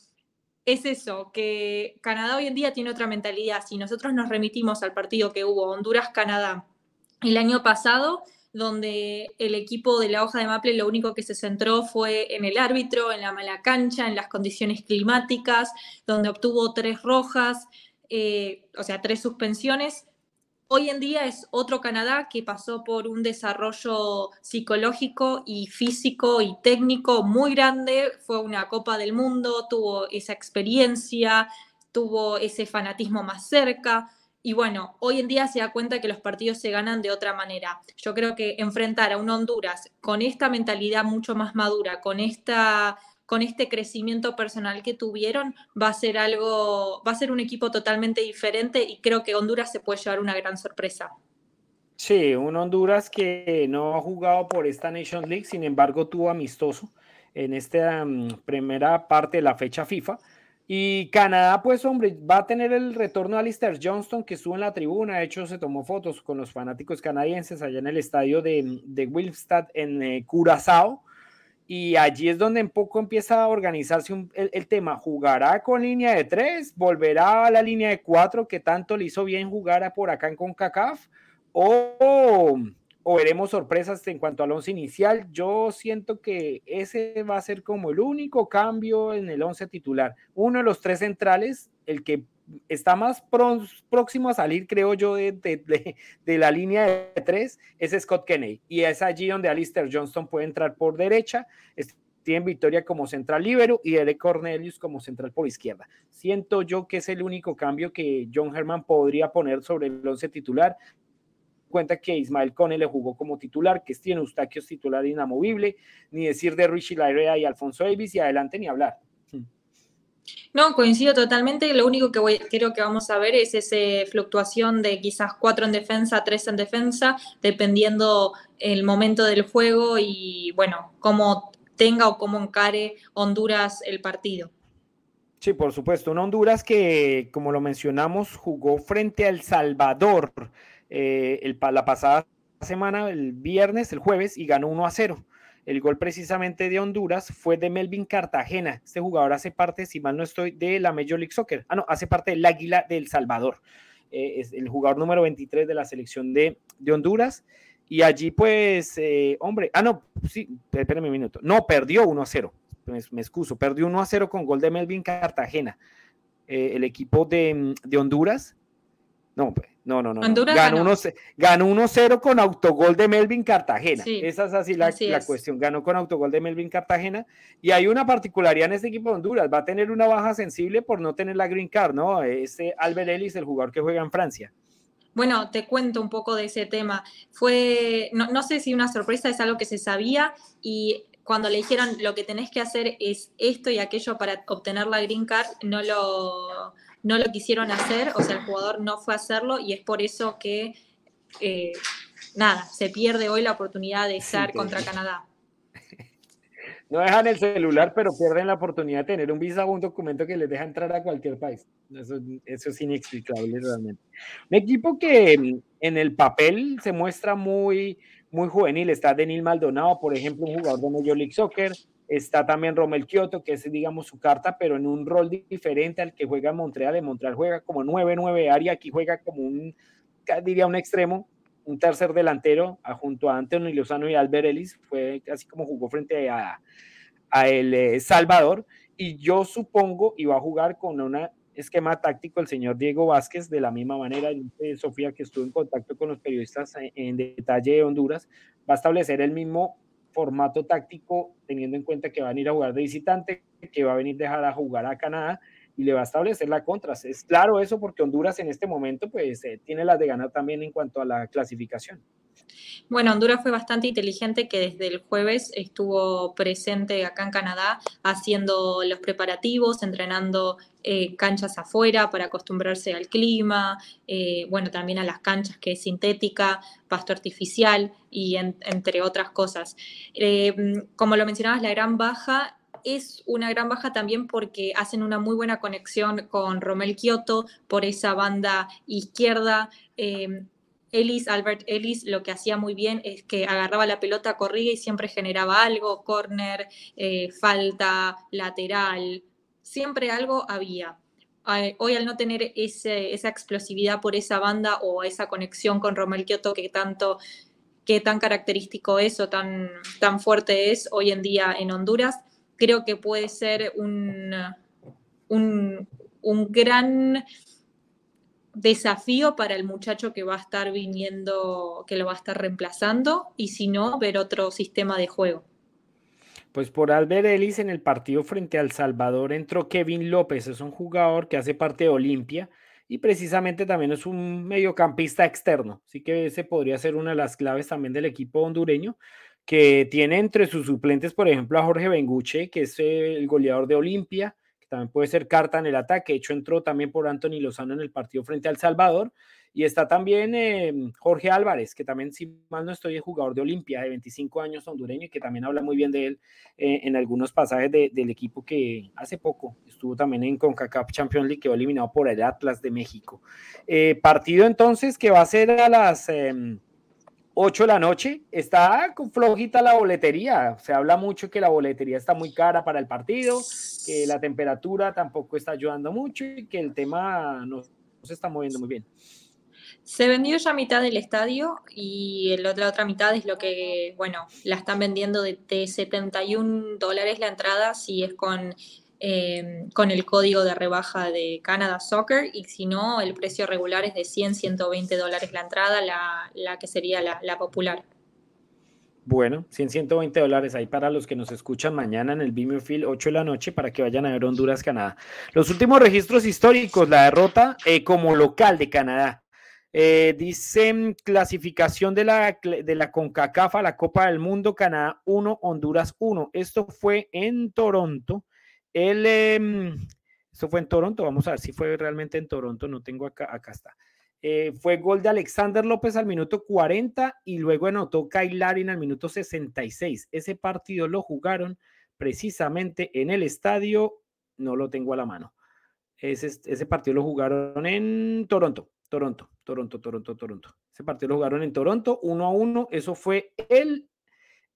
es eso, que Canadá hoy en día tiene otra mentalidad. Si nosotros nos remitimos al partido que hubo Honduras-Canadá el año pasado, donde el equipo de la hoja de Maple lo único que se centró fue en el árbitro, en la mala cancha, en las condiciones climáticas, donde obtuvo tres rojas, eh, o sea, tres suspensiones, Hoy en día es otro Canadá que pasó por un desarrollo psicológico y físico y técnico muy grande. Fue una Copa del Mundo, tuvo esa experiencia, tuvo ese fanatismo más cerca. Y bueno, hoy en día se da cuenta que los partidos se ganan de otra manera. Yo creo que enfrentar a un Honduras con esta mentalidad mucho más madura, con esta con este crecimiento personal que tuvieron, va a ser algo, va a ser un equipo totalmente diferente y creo que Honduras se puede llevar una gran sorpresa. Sí, un Honduras que no ha jugado por esta Nation League, sin embargo tuvo amistoso en esta mm, primera parte de la fecha FIFA. Y Canadá, pues hombre, va a tener el retorno a Alistair Johnston, que estuvo en la tribuna, de hecho se tomó fotos con los fanáticos canadienses allá en el estadio de, de en eh, Curazao y allí es donde en poco empieza a organizarse el, tema. ¿Jugará con línea de tres? ¿Volverá a la línea de cuatro que tanto le hizo bien jugar por acá en CONCACAF? ¿O, o veremos sorpresas en cuanto al once inicial? Yo siento que ese va a ser como el único cambio en el once titular. Uno de los tres centrales, el que está más próximo a salir, creo yo, de, la línea de tres, es Scott Kennedy. Y es allí donde Alistair Johnston puede entrar por derecha. Tiene Victoria como central libero y Eric Cornelius como central por izquierda. Siento yo que es el único cambio que John Herman podría poner sobre el once titular. Cuenta que Ismael Cone le jugó como titular, que tiene Eustaquio titular inamovible, ni decir de Richie Larea y Alfonso Davis, y adelante ni hablar. No, coincido totalmente. Lo único que voy, creo que vamos a ver es esa fluctuación de quizás cuatro en defensa, tres en defensa, dependiendo el momento del juego y, bueno, cómo tenga o cómo encare Honduras el partido. Sí, por supuesto. Un Honduras que, como lo mencionamos, jugó frente a El Salvador eh, la pasada semana, el viernes, el jueves, y ganó 1 a 0. El gol precisamente de Honduras fue de Melvin Cartagena. Este jugador hace parte, si mal no estoy, de la Major League Soccer. Ah, no, hace parte del Águila del Salvador. Eh, es el jugador número 23 de la selección de, Honduras. Y allí, pues, eh, hombre, ah, no, sí, espérenme un minuto. No, perdió 1 a 0. Me, excuso, perdió 1 a 0 con gol de Melvin Cartagena. El equipo de, de Honduras. No, no, no, no. ganó 1-0 con autogol de Melvin Cartagena. Esa es así la, cuestión. Ganó con autogol de Melvin Cartagena. Y hay una particularidad en este equipo de Honduras. Va a tener una baja sensible por no tener la green card, ¿no? Este Albert Ellis, el jugador que juega en Francia. Bueno, te cuento un poco de ese tema. Fue, no, no sé si una sorpresa, es algo que se sabía y cuando le dijeron lo que tenés que hacer es esto y aquello para obtener la green card, no lo no lo quisieron hacer, o sea, el jugador no fue a hacerlo y es por eso que, eh, nada, se pierde hoy la oportunidad de estar contra Canadá. <laughs> No dejan el celular, pero pierden la oportunidad de tener un visa o un documento que les deja entrar a cualquier país. Eso, es inexplicable realmente. Un equipo que en el papel se muestra muy, muy juvenil. Está Denil Maldonado, por ejemplo, un jugador de Major League Soccer. Está también Romel Kioto, que es, digamos, su carta, pero en un rol diferente al que juega en Montreal. En Montreal juega como 9-9 área, aquí juega como un, diría, un extremo, un tercer delantero, junto a Antonio Lozano y Albert Ellis. Fue así como jugó frente a, a El eh, Salvador. Y yo supongo, y va a jugar con una esquema táctico el señor Diego Vázquez, de la misma manera, Sofía, que estuvo en contacto con los periodistas en detalle de Honduras, va a establecer el mismo formato táctico, teniendo en cuenta que van a ir a jugar de visitante, que va a venir dejar a jugar a Canadá y le va a establecer la contra. Es claro eso porque Honduras en este momento pues eh, tiene las de ganar también en cuanto a la clasificación. Bueno, Honduras fue bastante inteligente que desde el jueves estuvo presente acá en Canadá haciendo los preparativos, entrenando eh, canchas afuera para acostumbrarse al clima, eh, bueno, también a las canchas que es sintética, pasto artificial y entre otras cosas. como lo mencionabas, la gran baja es una gran baja también porque hacen una muy buena conexión con Romel Kioto por esa banda izquierda. Eh, Ellis, Albert Ellis, lo que hacía muy bien es que agarraba la pelota, corría y siempre generaba algo, corner, eh, falta, lateral, siempre algo había. Hoy al no tener esa explosividad por esa banda o esa conexión con Romel Kioto que tanto que tan característico es o tan, tan fuerte es hoy en día en Honduras, creo que puede ser un, un, gran desafío para el muchacho que va a estar viniendo, que lo va a estar reemplazando, y si no, ver otro sistema de juego. Pues por Albert Ellis en el partido frente al Salvador entró Kevin López, es un jugador que hace parte de Olimpia y precisamente también es un mediocampista externo, así que ese podría ser una de las claves también del equipo hondureño que tiene entre sus suplentes, por ejemplo, a Jorge Benguche, que es el goleador de Olimpia, que también puede ser carta en el ataque. De hecho, entró también por Anthony Lozano en el partido frente al Salvador. Y está también em, Jorge Álvarez, que también, si mal no estoy, es jugador de Olimpia, de 25 años hondureño, y que también habla muy bien de él eh, en algunos pasajes del equipo que hace poco estuvo también en CONCACAF Champions League, quedó eliminado por el Atlas de México. Eh, partido entonces que va a ser a las... Em, 8 de la noche, está flojita la boletería. Se habla mucho que la boletería está muy cara para el partido, que la temperatura tampoco está ayudando mucho y que el tema no, se está moviendo muy bien. Se vendió ya mitad del estadio y la otra mitad es lo que, bueno, la están vendiendo de, de 71 dólares la entrada si es con Em, con el código de rebaja de Canada Soccer y si no, el precio regular es de 100, 120 dólares la entrada, la, que sería la, popular. Bueno, 100, 120 dólares ahí para los que nos escuchan mañana en el Vimeo Field 8 de la noche para que vayan a ver Honduras, Canadá. Los últimos registros históricos, la derrota eh, como local de Canadá. Eh, dicen clasificación de la, de la CONCACAF a la Copa del Mundo, Canadá 1, Honduras 1. Esto fue en Toronto él, em, eso fue en Toronto, vamos a ver si fue realmente en Toronto, no tengo acá, acá está. Eh, fue gol de Alexander López al minuto 40 y luego anotó Kyle Larin al minuto 66. Ese partido lo jugaron precisamente en el estadio, no lo tengo a la mano. Ese, partido lo jugaron en Toronto, Toronto, Toronto, Toronto, Toronto. Ese partido lo jugaron en Toronto, uno a uno. Eso fue el,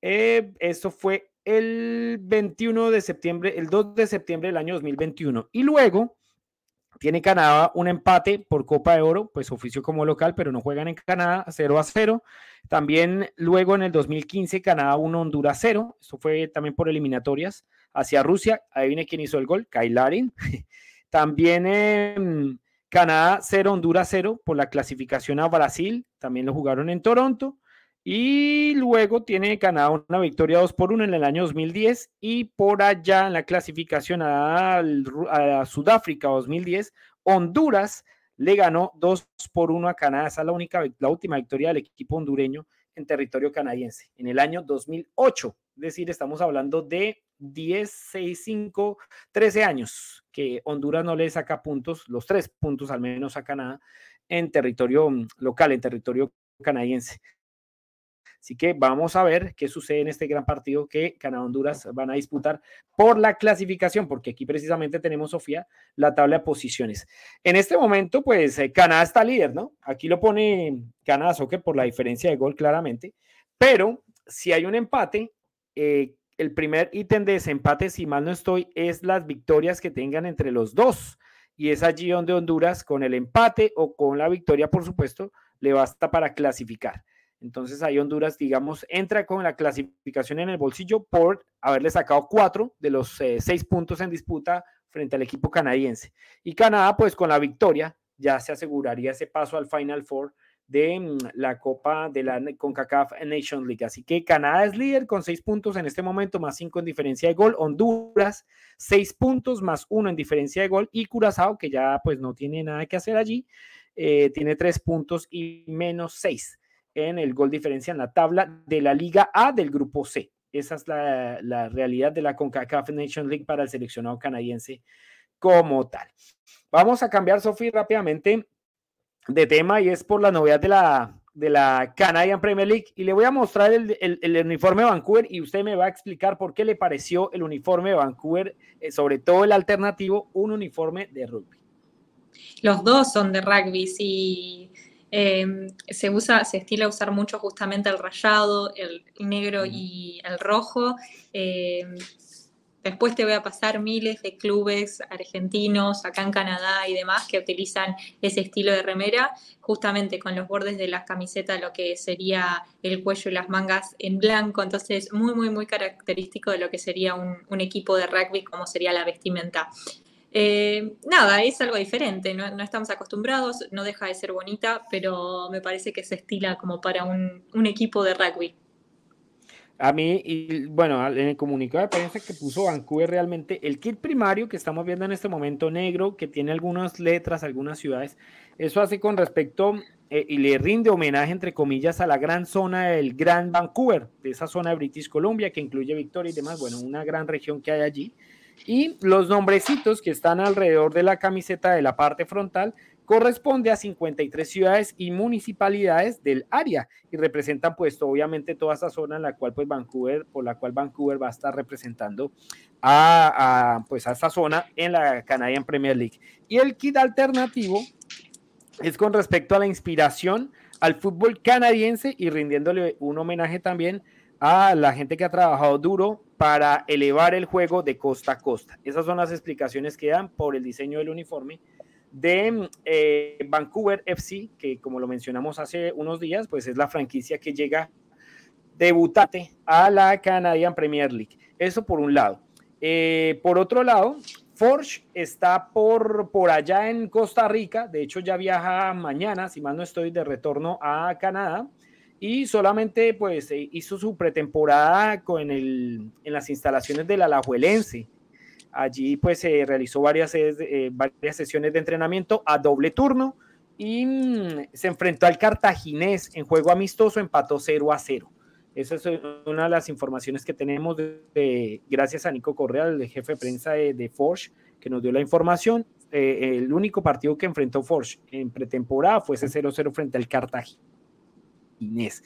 eh, eso fue el 21 de septiembre, el 2 de septiembre del año 2021. Y luego tiene Canadá un empate por Copa de Oro, pues oficio como local, pero no juegan en Canadá 0 a 0. También luego en el 2015 Canadá 1 Honduras 0, eso fue también por eliminatorias hacia Rusia. Ahí viene quien hizo el gol, Kailarin. <laughs> También en Canadá 0 Honduras 0 por la clasificación a Brasil, también lo jugaron en Toronto. Y luego tiene Canadá una victoria 2 por 1 en el año 2010 y por allá en la clasificación a, Sudáfrica 2010, Honduras le ganó 2 por 1 a Canadá. Esa es la, única, la última victoria del equipo hondureño en territorio canadiense en el año 2008. Es decir, estamos hablando de 10, 6, 5, 13 años que Honduras no le saca puntos, los tres puntos al menos a Canadá en territorio mm, local, en territorio canadiense. Así que vamos a ver qué sucede en este gran partido que Canadá-Honduras van a disputar por la clasificación, porque aquí precisamente tenemos, Sofía, la tabla de posiciones. En este momento, pues eh, Canadá está líder, ¿no? Aquí lo pone Canadá Soccer por la diferencia de gol claramente, pero si hay un empate, eh, el primer ítem de ese empate, si mal no estoy, es las victorias que tengan entre los dos. Y es allí donde Honduras, con el empate o con la victoria, por supuesto, le basta para clasificar. Entonces ahí Honduras, digamos, entra con la clasificación en el bolsillo por haberle sacado cuatro de los eh, seis puntos en disputa frente al equipo canadiense. Y Canadá, pues con la victoria, ya se aseguraría ese paso al Final Four de mm, la Copa de la CONCACAF Nation League. Así que Canadá es líder con seis puntos en este momento, más cinco en diferencia de gol. Honduras, seis puntos más uno en diferencia de gol. Y Curazao, que ya pues no tiene nada que hacer allí, eh, tiene tres puntos y menos seis en el gol diferencia en la tabla de la Liga A del Grupo C. Esa es la, la realidad de la CONCACAF Nation League para el seleccionado canadiense como tal. Vamos a cambiar, Sofi, rápidamente de tema y es por la novedad de la, de la Canadian Premier League. Y le voy a mostrar el, el, uniforme de Vancouver y usted me va a explicar por qué le pareció el uniforme de Vancouver, eh, sobre todo el alternativo, un uniforme de rugby. Los dos son de rugby, sí. Em, se usa, se estila usar mucho justamente el rayado, el negro y el rojo. Em, después te voy a pasar miles de clubes argentinos acá en Canadá y demás que utilizan ese estilo de remera, justamente con los bordes de las camisetas, lo que sería el cuello y las mangas en blanco. Entonces, muy, muy, muy característico de lo que sería un, un equipo de rugby, como sería la vestimenta. Eh, nada, es algo diferente, no, estamos acostumbrados, no deja de ser bonita, pero me parece que se estila como para un, equipo de rugby. A mí, y bueno, en el comunicado de prensa que puso Vancouver realmente, el kit primario que estamos viendo en este momento negro, que tiene algunas letras, algunas ciudades, eso hace con respecto eh, y le rinde homenaje, entre comillas, a la gran zona del Gran Vancouver, de esa zona de British Columbia, que incluye Victoria y demás, bueno, una gran región que hay allí. Y los nombrecitos que están alrededor de la camiseta de la parte frontal corresponde a 53 ciudades y municipalidades del área y representan pues obviamente toda esa zona en la cual pues Vancouver, por la cual Vancouver va a estar representando a, pues a esta zona en la Canadian Premier League. Y el kit alternativo es con respecto a la inspiración al fútbol canadiense y rindiéndole un homenaje también a la gente que ha trabajado duro para elevar el juego de costa a costa. Esas son las explicaciones que dan por el diseño del uniforme de eh, Vancouver FC, que como lo mencionamos hace unos días, pues es la franquicia que llega debutante a la Canadian Premier League. Eso por un lado. Eh, por otro lado, Forge está por, por allá en Costa Rica, de hecho ya viaja mañana, si mal no estoy, de retorno a Canadá y solamente pues hizo su pretemporada con el, en las instalaciones del Alajuelense. Allí pues se realizó varias, eh, sesiones de entrenamiento a doble turno y mm, se enfrentó al Cartaginés en juego amistoso, empató 0 a 0. Esa es una de las informaciones que tenemos gracias a Nico Correa, el jefe de prensa de, de Forge, que nos dio la información. Eh, el único partido que enfrentó Forge en pretemporada fue ese 0-0 frente al Cartaginés. Inés.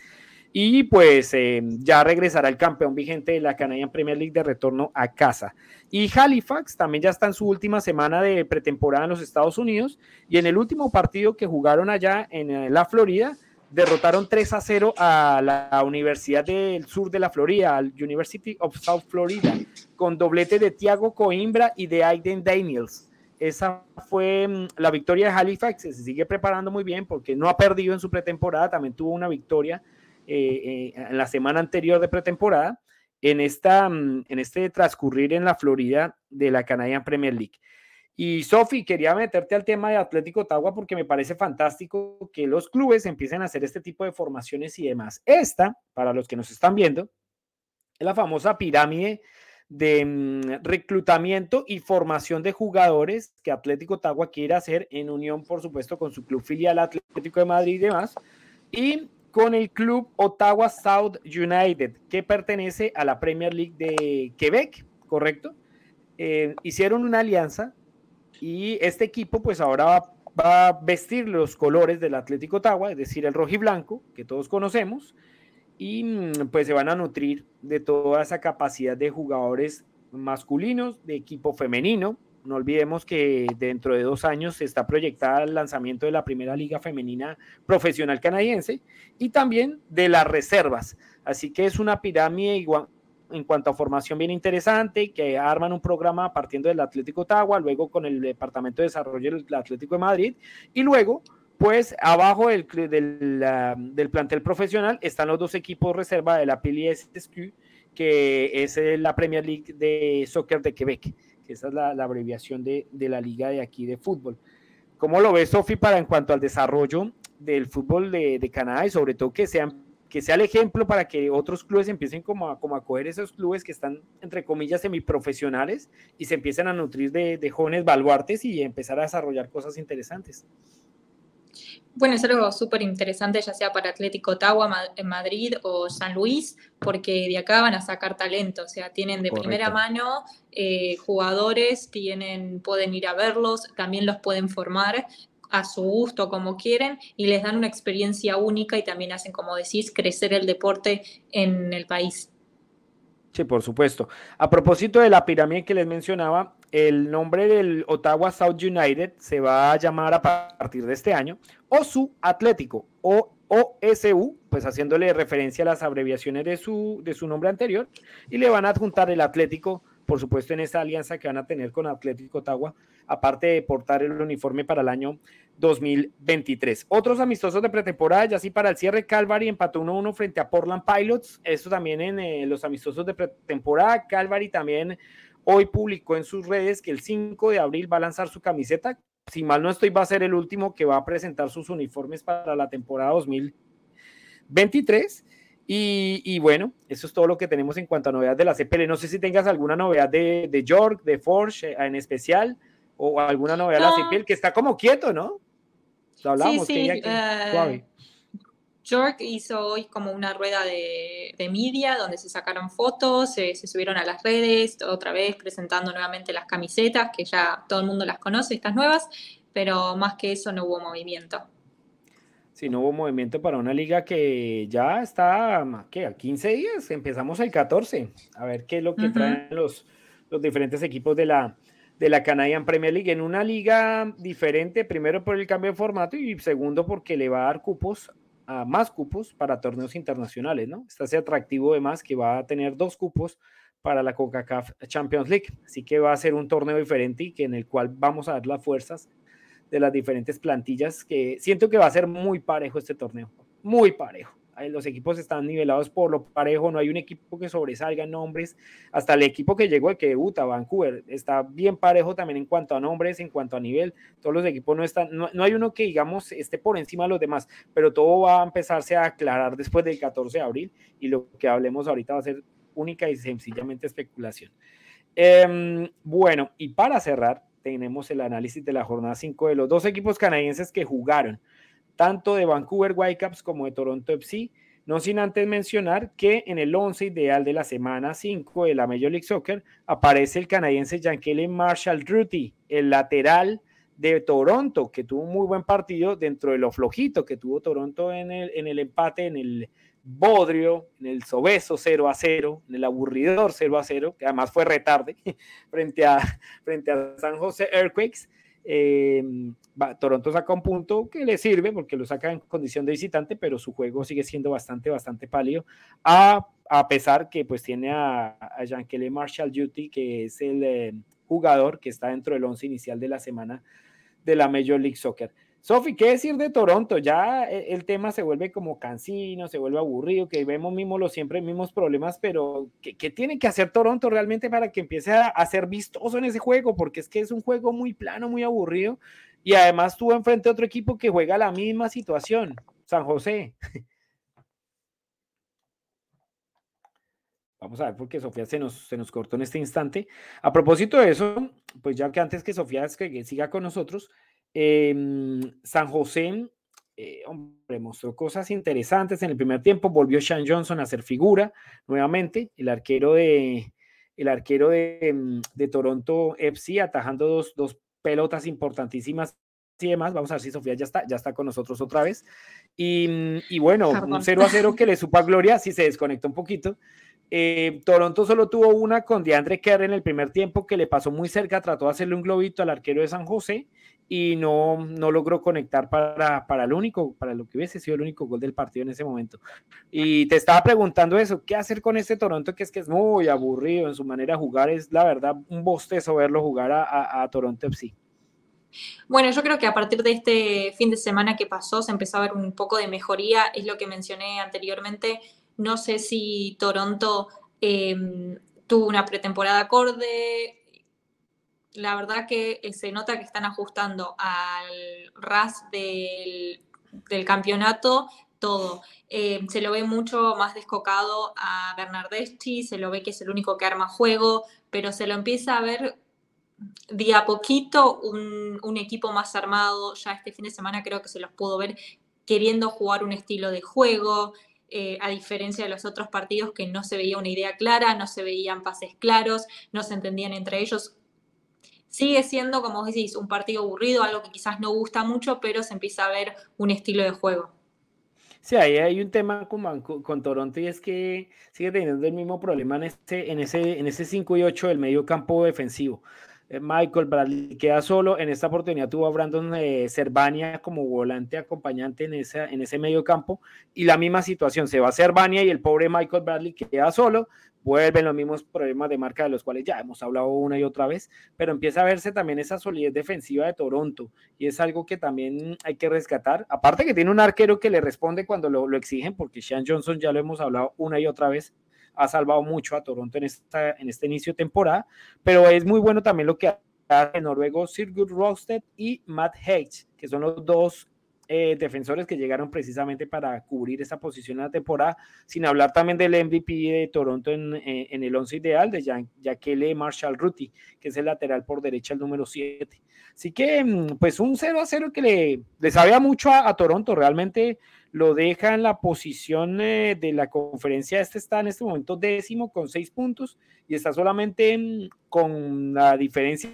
Y pues eh, ya regresará el campeón vigente de la Canadian Premier League de retorno a casa. Y Halifax también ya está en su última semana de pretemporada en los Estados Unidos. Y en el último partido que jugaron allá en eh, la Florida, derrotaron 3 a 0 a la Universidad del Sur de la Florida, al University of South Florida, con doblete de Thiago Coimbra y de Aiden Daniels. Esa fue mm, la victoria de Halifax, se sigue preparando muy bien porque no ha perdido en su pretemporada, también tuvo una victoria eh, eh, en la semana anterior de pretemporada en, esta, mm, en este transcurrir en la Florida de la Canadian Premier League. Y Sofi, quería meterte al tema de Atlético Ottawa porque me parece fantástico que los clubes empiecen a hacer este tipo de formaciones y demás. Esta, para los que nos están viendo, es la famosa pirámide de mm, reclutamiento y formación de jugadores que Atlético Ottawa quiere hacer en unión, por supuesto, con su club filial Atlético de Madrid y demás, y con el club Ottawa South United, que pertenece a la Premier League de Quebec, ¿correcto? Eh, hicieron una alianza y este equipo pues ahora va, va, a vestir los colores del Atlético Ottawa, es decir, el rojo y blanco, que todos conocemos, y mm, pues se van a nutrir de toda esa capacidad de jugadores masculinos, de equipo femenino. No olvidemos que dentro de dos años se está proyectada el lanzamiento de la primera liga femenina profesional canadiense y también de las reservas. Así que es una pirámide igual, en cuanto a formación bien interesante, que arman un programa partiendo del Atlético Ottawa, luego con el Departamento de Desarrollo del Atlético de Madrid y luego después, abajo del, del, del, plantel profesional, están los dos equipos reserva de la PLSQ, que es la Premier League de Soccer de Quebec, que esa es la, abreviación de, de, la liga de aquí de fútbol. ¿Cómo lo ves, Sofi, para en cuanto al desarrollo del fútbol de, de Canadá y sobre todo que sean que sea el ejemplo para que otros clubes empiecen como a, como a coger esos clubes que están, entre comillas, semiprofesionales y se empiecen a nutrir de, de jóvenes baluartes y empezar a desarrollar cosas interesantes. Bueno, es algo súper interesante, ya sea para Atlético Ottawa, Madrid o San Luis, porque de acá van a sacar talento, o sea, tienen de Correcto. primera mano eh, jugadores, tienen, pueden ir a verlos, también los pueden formar a su gusto, como quieren, y les dan una experiencia única y también hacen, como decís, crecer el deporte en el país. Sí, por supuesto. A propósito de la pirámide que les mencionaba, el nombre del Ottawa South United se va a llamar a partir de este año OSU Atlético o OSU, pues haciéndole referencia a las abreviaciones de su, de su nombre anterior, y le van a adjuntar el Atlético por supuesto, en esa alianza que van a tener con Atlético Ottawa, aparte de portar el uniforme para el año 2023. Otros amistosos de pretemporada, ya sí para el cierre, Calvary empató 1-1 frente a Portland Pilots. Esto también en eh, los amistosos de pretemporada. Calvary también hoy publicó en sus redes que el 5 de abril va a lanzar su camiseta. Si mal no estoy, va a ser el último que va a presentar sus uniformes para la temporada 2023. Y, y, bueno, eso es todo lo que tenemos en cuanto a novedades de la CPL. No sé si tengas alguna novedad de, de York, de Forge eh, en especial, o alguna novedad no. de la CPL, que está como quieto, ¿no? Lo hablamos, sí, sí. Que, uh, York hizo hoy como una rueda de, de media donde se sacaron fotos, se, se, subieron a las redes, otra vez presentando nuevamente las camisetas, que ya todo el mundo las conoce, estas nuevas, pero más que eso no hubo movimiento si no hubo movimiento para una liga que ya está, ¿qué? A 15 días, empezamos el 14, a ver qué es lo que uh -huh. traen los, los diferentes equipos de la, de la Canadian Premier League en una liga diferente, primero por el cambio de formato y segundo porque le va a dar cupos, a más cupos para torneos internacionales, ¿no? Está ese atractivo además que va a tener dos cupos para la CONCACAF Champions League, así que va a ser un torneo diferente y que en el cual vamos a dar las fuerzas de las diferentes plantillas, que siento que va a ser muy parejo este torneo, muy parejo. Los equipos están nivelados por lo parejo, no hay un equipo que sobresalga en nombres, hasta el equipo que llegó, el que debuta, Vancouver, está bien parejo también en cuanto a nombres, en cuanto a nivel, todos los equipos no están, no, no hay uno que digamos esté por encima de los demás, pero todo va a empezarse a aclarar después del 14 de abril y lo que hablemos ahorita va a ser única y sencillamente especulación. Eh, bueno, y para cerrar, tenemos el análisis de la jornada 5 de los dos equipos canadienses que jugaron, tanto de Vancouver Whitecaps como de Toronto FC, no sin antes mencionar que en el 11 ideal de la semana 5 de la Major League Soccer aparece el canadiense Jean-Kelly Marshall Ruty, el lateral de Toronto, que tuvo un muy buen partido dentro de lo flojito que tuvo Toronto en el, en el empate, en el Bodrio, en el Sobeso 0 a 0, en el aburridor 0 a 0, que además fue retarde <laughs> frente a, frente a San José Earthquakes. Va, Toronto saca un punto que le sirve porque lo saca en condición de visitante, pero su juego sigue siendo bastante, bastante pálido, a, a pesar que pues tiene a, a Jean-Kelly Marshall Duty, que es el eh, jugador que está dentro del once inicial de la semana de la Major League Soccer. Sofi, ¿qué decir de Toronto? Ya el tema se vuelve como cansino, se vuelve aburrido, que vemos mismo los siempre mismos problemas, pero ¿qué, ¿qué, tiene que hacer Toronto realmente para que empiece a, ser vistoso en ese juego? Porque es que es un juego muy plano, muy aburrido, y además tuvo enfrente a otro equipo que juega la misma situación, San José. <laughs> Vamos a ver porque Sofía se nos, se nos cortó en este instante. A propósito de eso, pues ya que antes que Sofía que siga con nosotros, eh, San José, eh, hombre, mostró cosas interesantes en el primer tiempo. Volvió Sean Johnson a ser figura nuevamente, el arquero de, el arquero de, de Toronto FC, atajando dos, dos, pelotas importantísimas y demás. Vamos a ver si Sofía ya está, ya está con nosotros otra vez. Y, y bueno, Perdón. un 0 a 0 que le supo a Gloria, si se desconectó un poquito. Eh, Toronto solo tuvo una con DeAndre Kerr en el primer tiempo que le pasó muy cerca, trató de hacerle un globito al arquero de San José y no, no logró conectar para, para el único, para lo que hubiese sido el único gol del partido en ese momento. Y te estaba preguntando eso, ¿qué hacer con este Toronto que es que es muy aburrido en su manera de jugar? Es la verdad un bostezo verlo jugar a, a, a Toronto FC. Bueno, yo creo que a partir de este fin de semana que pasó se empezó a ver un poco de mejoría, es lo que mencioné anteriormente. No sé si Toronto em, tuvo una pretemporada acorde. La verdad que se nota que están ajustando al RAS del, campeonato todo. Em, se lo ve mucho más descocado a Bernardeschi, se lo ve que es el único que arma juego, pero se lo empieza a ver día a poquito un, equipo más armado. Ya este fin de semana creo que se los pudo ver queriendo jugar un estilo de juego, eh, a diferencia de los otros partidos que no se veía una idea clara, no se veían pases claros, no se entendían entre ellos. Sigue siendo, como decís, un partido aburrido, algo que quizás no gusta mucho, pero se empieza a ver un estilo de juego. Sí, ahí hay un tema con, con, Toronto y es que sigue teniendo el mismo problema en, este, en, ese, en ese 5 y 8 del medio campo defensivo. Eh, Michael Bradley queda solo. En esta oportunidad tuvo a Brandon eh, como volante acompañante en, esa, en ese medio campo. Y la misma situación, se va a Cervania y el pobre Michael Bradley queda solo. Vuelven los mismos problemas de marca de los cuales ya hemos hablado una y otra vez, pero empieza a verse también esa solidez defensiva de Toronto y es algo que también hay que rescatar. Aparte que tiene un arquero que le responde cuando lo, lo exigen, porque Sean Johnson ya lo hemos hablado una y otra vez, ha salvado mucho a Toronto en, esta, en este inicio de temporada, pero es muy bueno también lo que hace noruego Sigurd Rosted y Matt Hayes, que son los dos eh, defensores que llegaron precisamente para cubrir esa posición en la temporada, sin hablar también del MVP de Toronto en, eh, en el once ideal de Jaquele Marshall Ruti, que es el lateral por derecha, el número 7. Así que, mm, pues un 0 a 0 que le, le sabía mucho a, a Toronto, realmente lo deja en la posición eh, de la conferencia. Este está en este momento décimo con seis puntos y está solamente mm, con la diferencia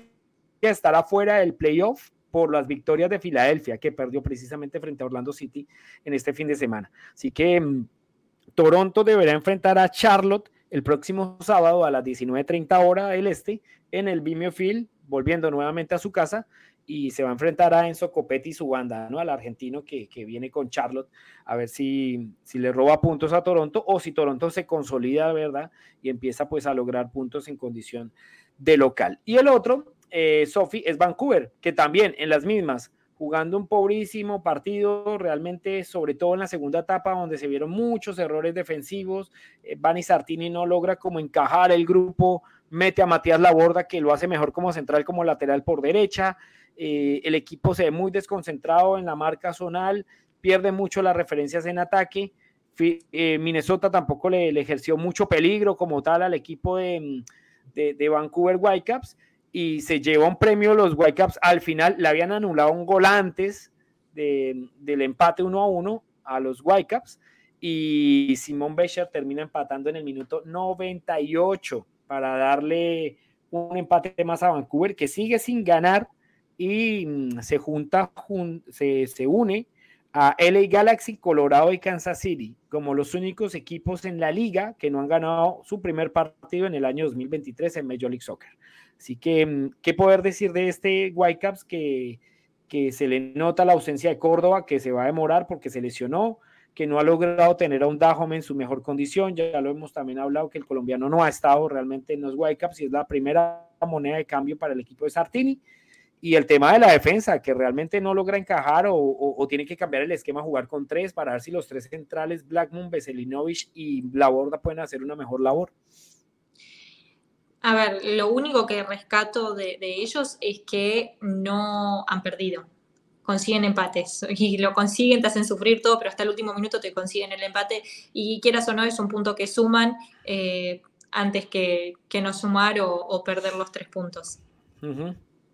de estar afuera del playoff por las victorias de Filadelfia, que perdió precisamente frente a Orlando City en este fin de semana. Así que mm, Toronto deberá enfrentar a Charlotte el próximo sábado a las 19.30 hora del este en el Vimeo Field, volviendo nuevamente a su casa y se va a enfrentar a Enzo Copetti y su banda, ¿no? Al argentino que, que, viene con Charlotte, a ver si, si le roba puntos a Toronto o si Toronto se consolida, ¿verdad? Y empieza pues a lograr puntos en condición de local. Y el otro, eh, Sophie, es Vancouver, que también en las mismas, jugando un pobrísimo partido, realmente, sobre todo en la segunda etapa, donde se vieron muchos errores defensivos, eh, Sartini no logra como encajar el grupo, mete a Matías Laborda, que lo hace mejor como central, como lateral por derecha, eh, el equipo se ve muy desconcentrado en la marca zonal, pierde mucho las referencias en ataque. Eh, Minnesota tampoco le, ejerció mucho peligro como tal al equipo de, de, Vancouver Whitecaps y se llevó un premio los Whitecaps. Al final le habían anulado un gol antes del empate 1 a 1 a los Whitecaps y Simón Becher termina empatando en el minuto 98 para darle un empate más a Vancouver que sigue sin ganar y mm, se junta, se, se une a LA Galaxy, Colorado y Kansas City como los únicos equipos en la liga que no han ganado su primer partido en el año 2023 en Major League Soccer. Así que, mm, ¿qué poder decir de este Whitecaps que, que se le nota la ausencia de Córdoba, que se va a demorar porque se lesionó, que no ha logrado tener a un Dajome en su mejor condición? Ya lo hemos también hablado que el colombiano no ha estado realmente en los Whitecaps y es la primera moneda de cambio para el equipo de Sartini y el tema de la defensa, que realmente no logra encajar o, tiene que cambiar el esquema, jugar con tres para ver si los tres centrales, Blackmon, Veselinovich y Laborda pueden hacer una mejor labor. A ver, lo único que rescato de, ellos es que no han perdido. Consiguen empates y lo consiguen, te hacen sufrir todo, pero hasta el último minuto te consiguen el empate. Y quieras o no, es un punto que suman eh, antes que, no sumar o, perder los tres puntos.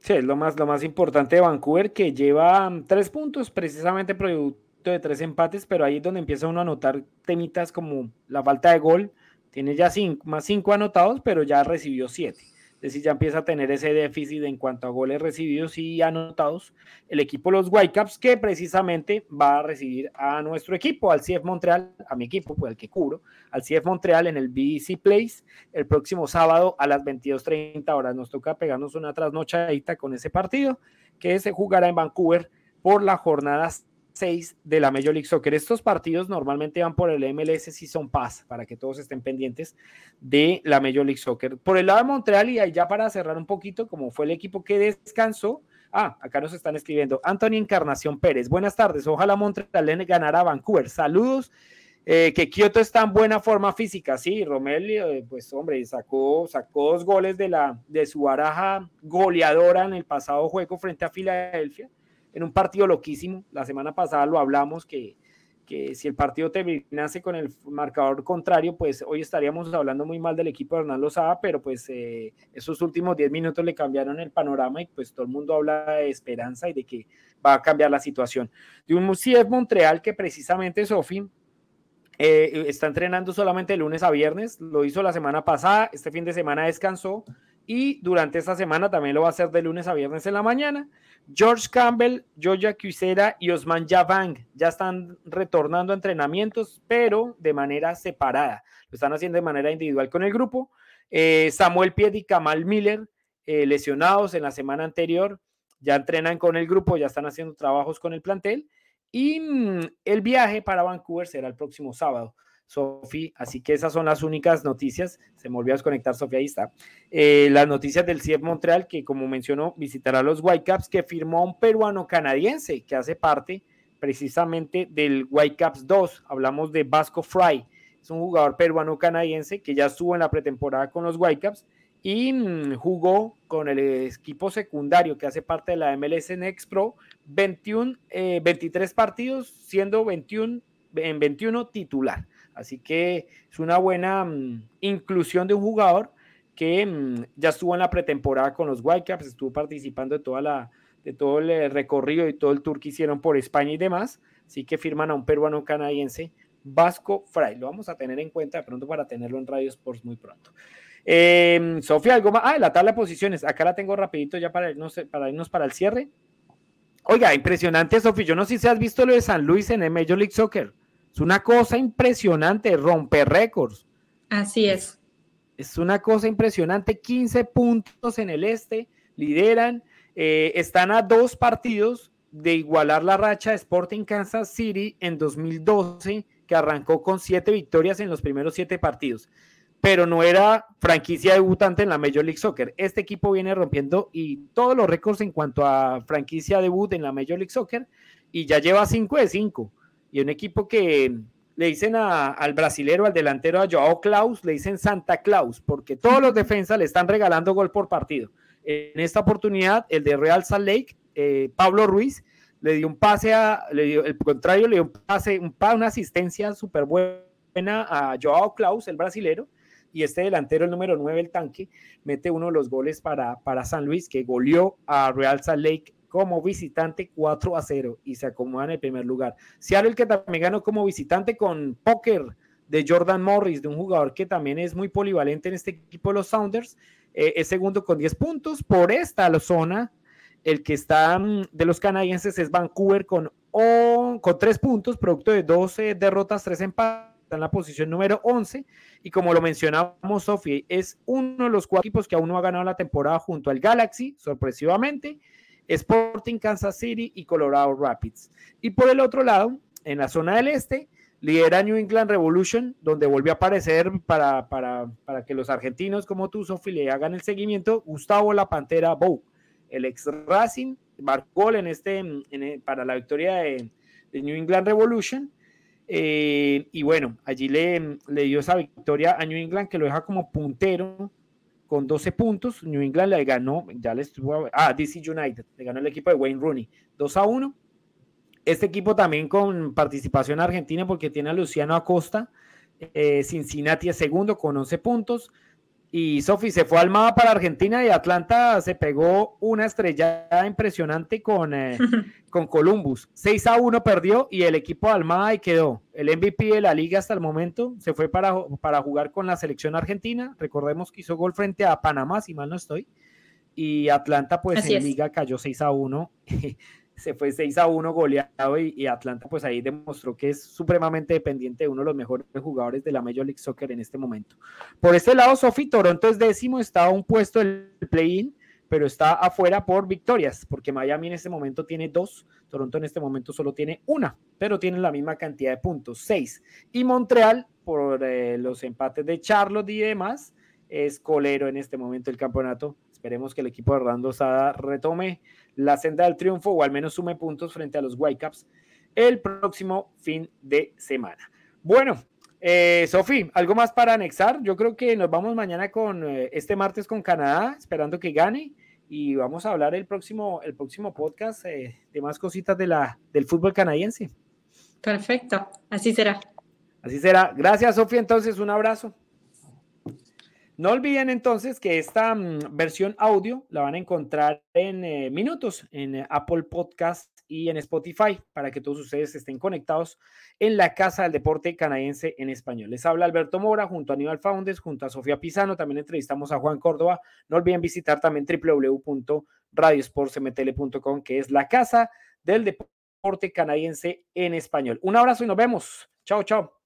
Sí, es lo más, lo más importante de Vancouver, que lleva mm, tres puntos, precisamente producto de tres empates, pero ahí es donde empieza uno a notar temitas como la falta de gol. Tiene ya cinco, más cinco anotados, pero ya recibió siete. Es decir, ya empieza a tener ese déficit en cuanto a goles recibidos y anotados. El equipo Los Whitecaps, que precisamente va a recibir a nuestro equipo, al CF Montreal, a mi equipo, pues el que curo, al CF Montreal en el BC Place el próximo sábado a las 22.30 horas. Nos toca pegarnos una trasnochadita con ese partido que se jugará en Vancouver por la jornada 6 de la Major League Soccer. Estos partidos normalmente van por el MLS Season Pass, para que todos estén pendientes de la Major League Soccer. Por el lado de Montreal, y ahí ya para cerrar un poquito, como fue el equipo que descansó, Ah, acá nos están escribiendo. Anthony Encarnación Pérez. Buenas tardes. Ojalá Montreal ganara a Vancouver. Saludos. Eh, que Kioto está en buena forma física, sí, Romelio, eh, pues hombre, sacó, sacó dos goles de, la, de su baraja goleadora en el pasado juego frente a Filadelfia, en un partido loquísimo. La semana pasada lo hablamos que, que si el partido terminase con el marcador contrario, pues hoy estaríamos hablando muy mal del equipo de Hernán Lozada, pero pues eh, esos últimos 10 minutos le cambiaron el panorama y pues todo el mundo habla de esperanza y de que va a cambiar la situación. De un CF Montreal que precisamente, Sofi, eh, está entrenando solamente de lunes a viernes, lo hizo la semana pasada, este fin de semana descansó y durante esta semana también lo va a hacer de lunes a viernes en la mañana. George Campbell, Joya Cusera y Osman Javang ya están retornando a entrenamientos, pero de manera separada. Lo están haciendo de manera individual con el grupo. Eh, Samuel Pied y Kamal Miller, eh, lesionados en la semana anterior, ya entrenan con el grupo, ya están haciendo trabajos con el plantel. Y mm, el viaje para Vancouver será el próximo sábado. Sofi, así que esas son las únicas noticias. Se me olvidó desconectar, Sofía, ahí está. Eh, las noticias del CIEF Montreal, que como mencionó, visitará los Whitecaps, que firmó un peruano canadiense que hace parte precisamente del Whitecaps 2. Hablamos de Vasco Fry, es un jugador peruano canadiense que ya estuvo en la pretemporada con los Whitecaps y mm, jugó con el equipo secundario que hace parte de la MLS Next Pro 21, 23 eh, partidos, siendo 21 en 21 titular. Así que es una buena mm, inclusión de un jugador que mm, ya estuvo en la pretemporada con los Whitecaps, estuvo participando de, toda la, de todo el recorrido y todo el tour que hicieron por España y demás. Así que firman a un peruano canadiense, Vasco Fray. Lo vamos a tener en cuenta de pronto para tenerlo en Radio Sports muy pronto. Eh, Sofía, algo más. Ah, la tabla de posiciones. Acá la tengo rapidito ya para irnos, para irnos para el cierre. Oiga, impresionante, Sofía. Yo no sé si has visto lo de San Luis en el Major League Soccer. Es una cosa impresionante, romper récords. Así es. Es una cosa impresionante, 15 puntos en el este, lideran, eh, están a dos partidos de igualar la racha de Sporting Kansas City en 2012, que arrancó con siete victorias en los primeros siete partidos, pero no era franquicia debutante en la Major League Soccer. Este equipo viene rompiendo y todos los récords en cuanto a franquicia debut en la Major League Soccer y ya lleva 5 de 5 y un equipo que le dicen al brasilero, al delantero, a Joao Klaus, le dicen Santa Claus, porque todos los defensas le están regalando gol por partido. En esta oportunidad, el de Real Salt Lake, eh, Pablo Ruiz, le dio un pase a, le dio, el contrario, le dio un pase, un, una asistencia súper buena a Joao Klaus, el brasilero, y este delantero, el número 9, el tanque, mete uno de los goles para, para San Luis, que goleó a Real Salt Lake como visitante 4 a 0 y se acomoda en el primer lugar. Seattle que también ganó como visitante con póker de Jordan Morris, de un jugador que también es muy polivalente en este equipo de los Sounders, eh, es segundo con 10 puntos. Por esta zona, el que está mm, de los canadienses es Vancouver con, con 3 puntos, producto de 12 derrotas, 3 empates en la posición número 11 y como lo mencionamos, Sofía, es uno de los cuatro equipos que aún no ha ganado la temporada junto al Galaxy, sorpresivamente, Sporting Kansas City y Colorado Rapids. Y por el otro lado, en la zona del este, lidera New England Revolution, donde volvió a aparecer para, para, para que los argentinos como tú, Sofi, le hagan el seguimiento, Gustavo La Pantera Bow, el ex Racing, marcó en este, para la victoria de, New England Revolution. Eh, y bueno, allí le, le dio esa victoria a New England que lo deja como puntero con 12 puntos. New England le ganó, ya le estuvo, ah, DC United, le ganó el equipo de Wayne Rooney, 2 a 1. Este equipo también con participación argentina porque tiene a Luciano Acosta. Eh, Cincinnati es segundo con 11 puntos. Y Sofi se fue al mapa para Argentina y Atlanta se pegó una estrellada impresionante con, eh, <laughs> con Columbus. 6 a 1 perdió y el equipo de Almada y quedó. El MVP de la liga hasta el momento se fue para, para jugar con la selección argentina. Recordemos que hizo gol frente a Panamá, si mal no estoy. Y Atlanta, pues en liga cayó 6 a 1. <laughs> se fue 6 a 1 goleado y, Atlanta pues ahí demostró que es supremamente dependiente de uno de los mejores jugadores de la Major League Soccer en este momento. Por este lado, Sofi, Toronto es décimo, está a un puesto del play-in, pero está afuera por victorias, porque Miami en este momento tiene dos, Toronto en este momento solo tiene una, pero tienen la misma cantidad de puntos, seis. Y Montreal, por eh, los empates de Charlotte y demás, es colero en este momento del campeonato. Esperemos que el equipo de Orlando Sada retome la senda del triunfo o al menos sume puntos frente a los Whitecaps el próximo fin de semana. Bueno, eh, Sofi, ¿algo más para anexar? Yo creo que nos vamos mañana con eh, este martes con Canadá, esperando que gane. Y vamos a hablar el próximo, el próximo podcast eh, de más cositas de la, del fútbol canadiense. Perfecto, así será. Así será. Gracias, Sofía. Entonces, un abrazo. No olviden entonces que esta mm, versión audio la van a encontrar en eh, minutos en eh, Apple Podcast y en Spotify para que todos ustedes estén conectados en la Casa del Deporte Canadiense en español. Les habla Alberto Mora junto a Aníbal Founders, junto a Sofía Pisano. También entrevistamos a Juan Córdoba. No olviden visitar también www.radiosportsmtl.com, que es la Casa del Deporte Canadiense en español. Un abrazo y nos vemos. Chao, chao.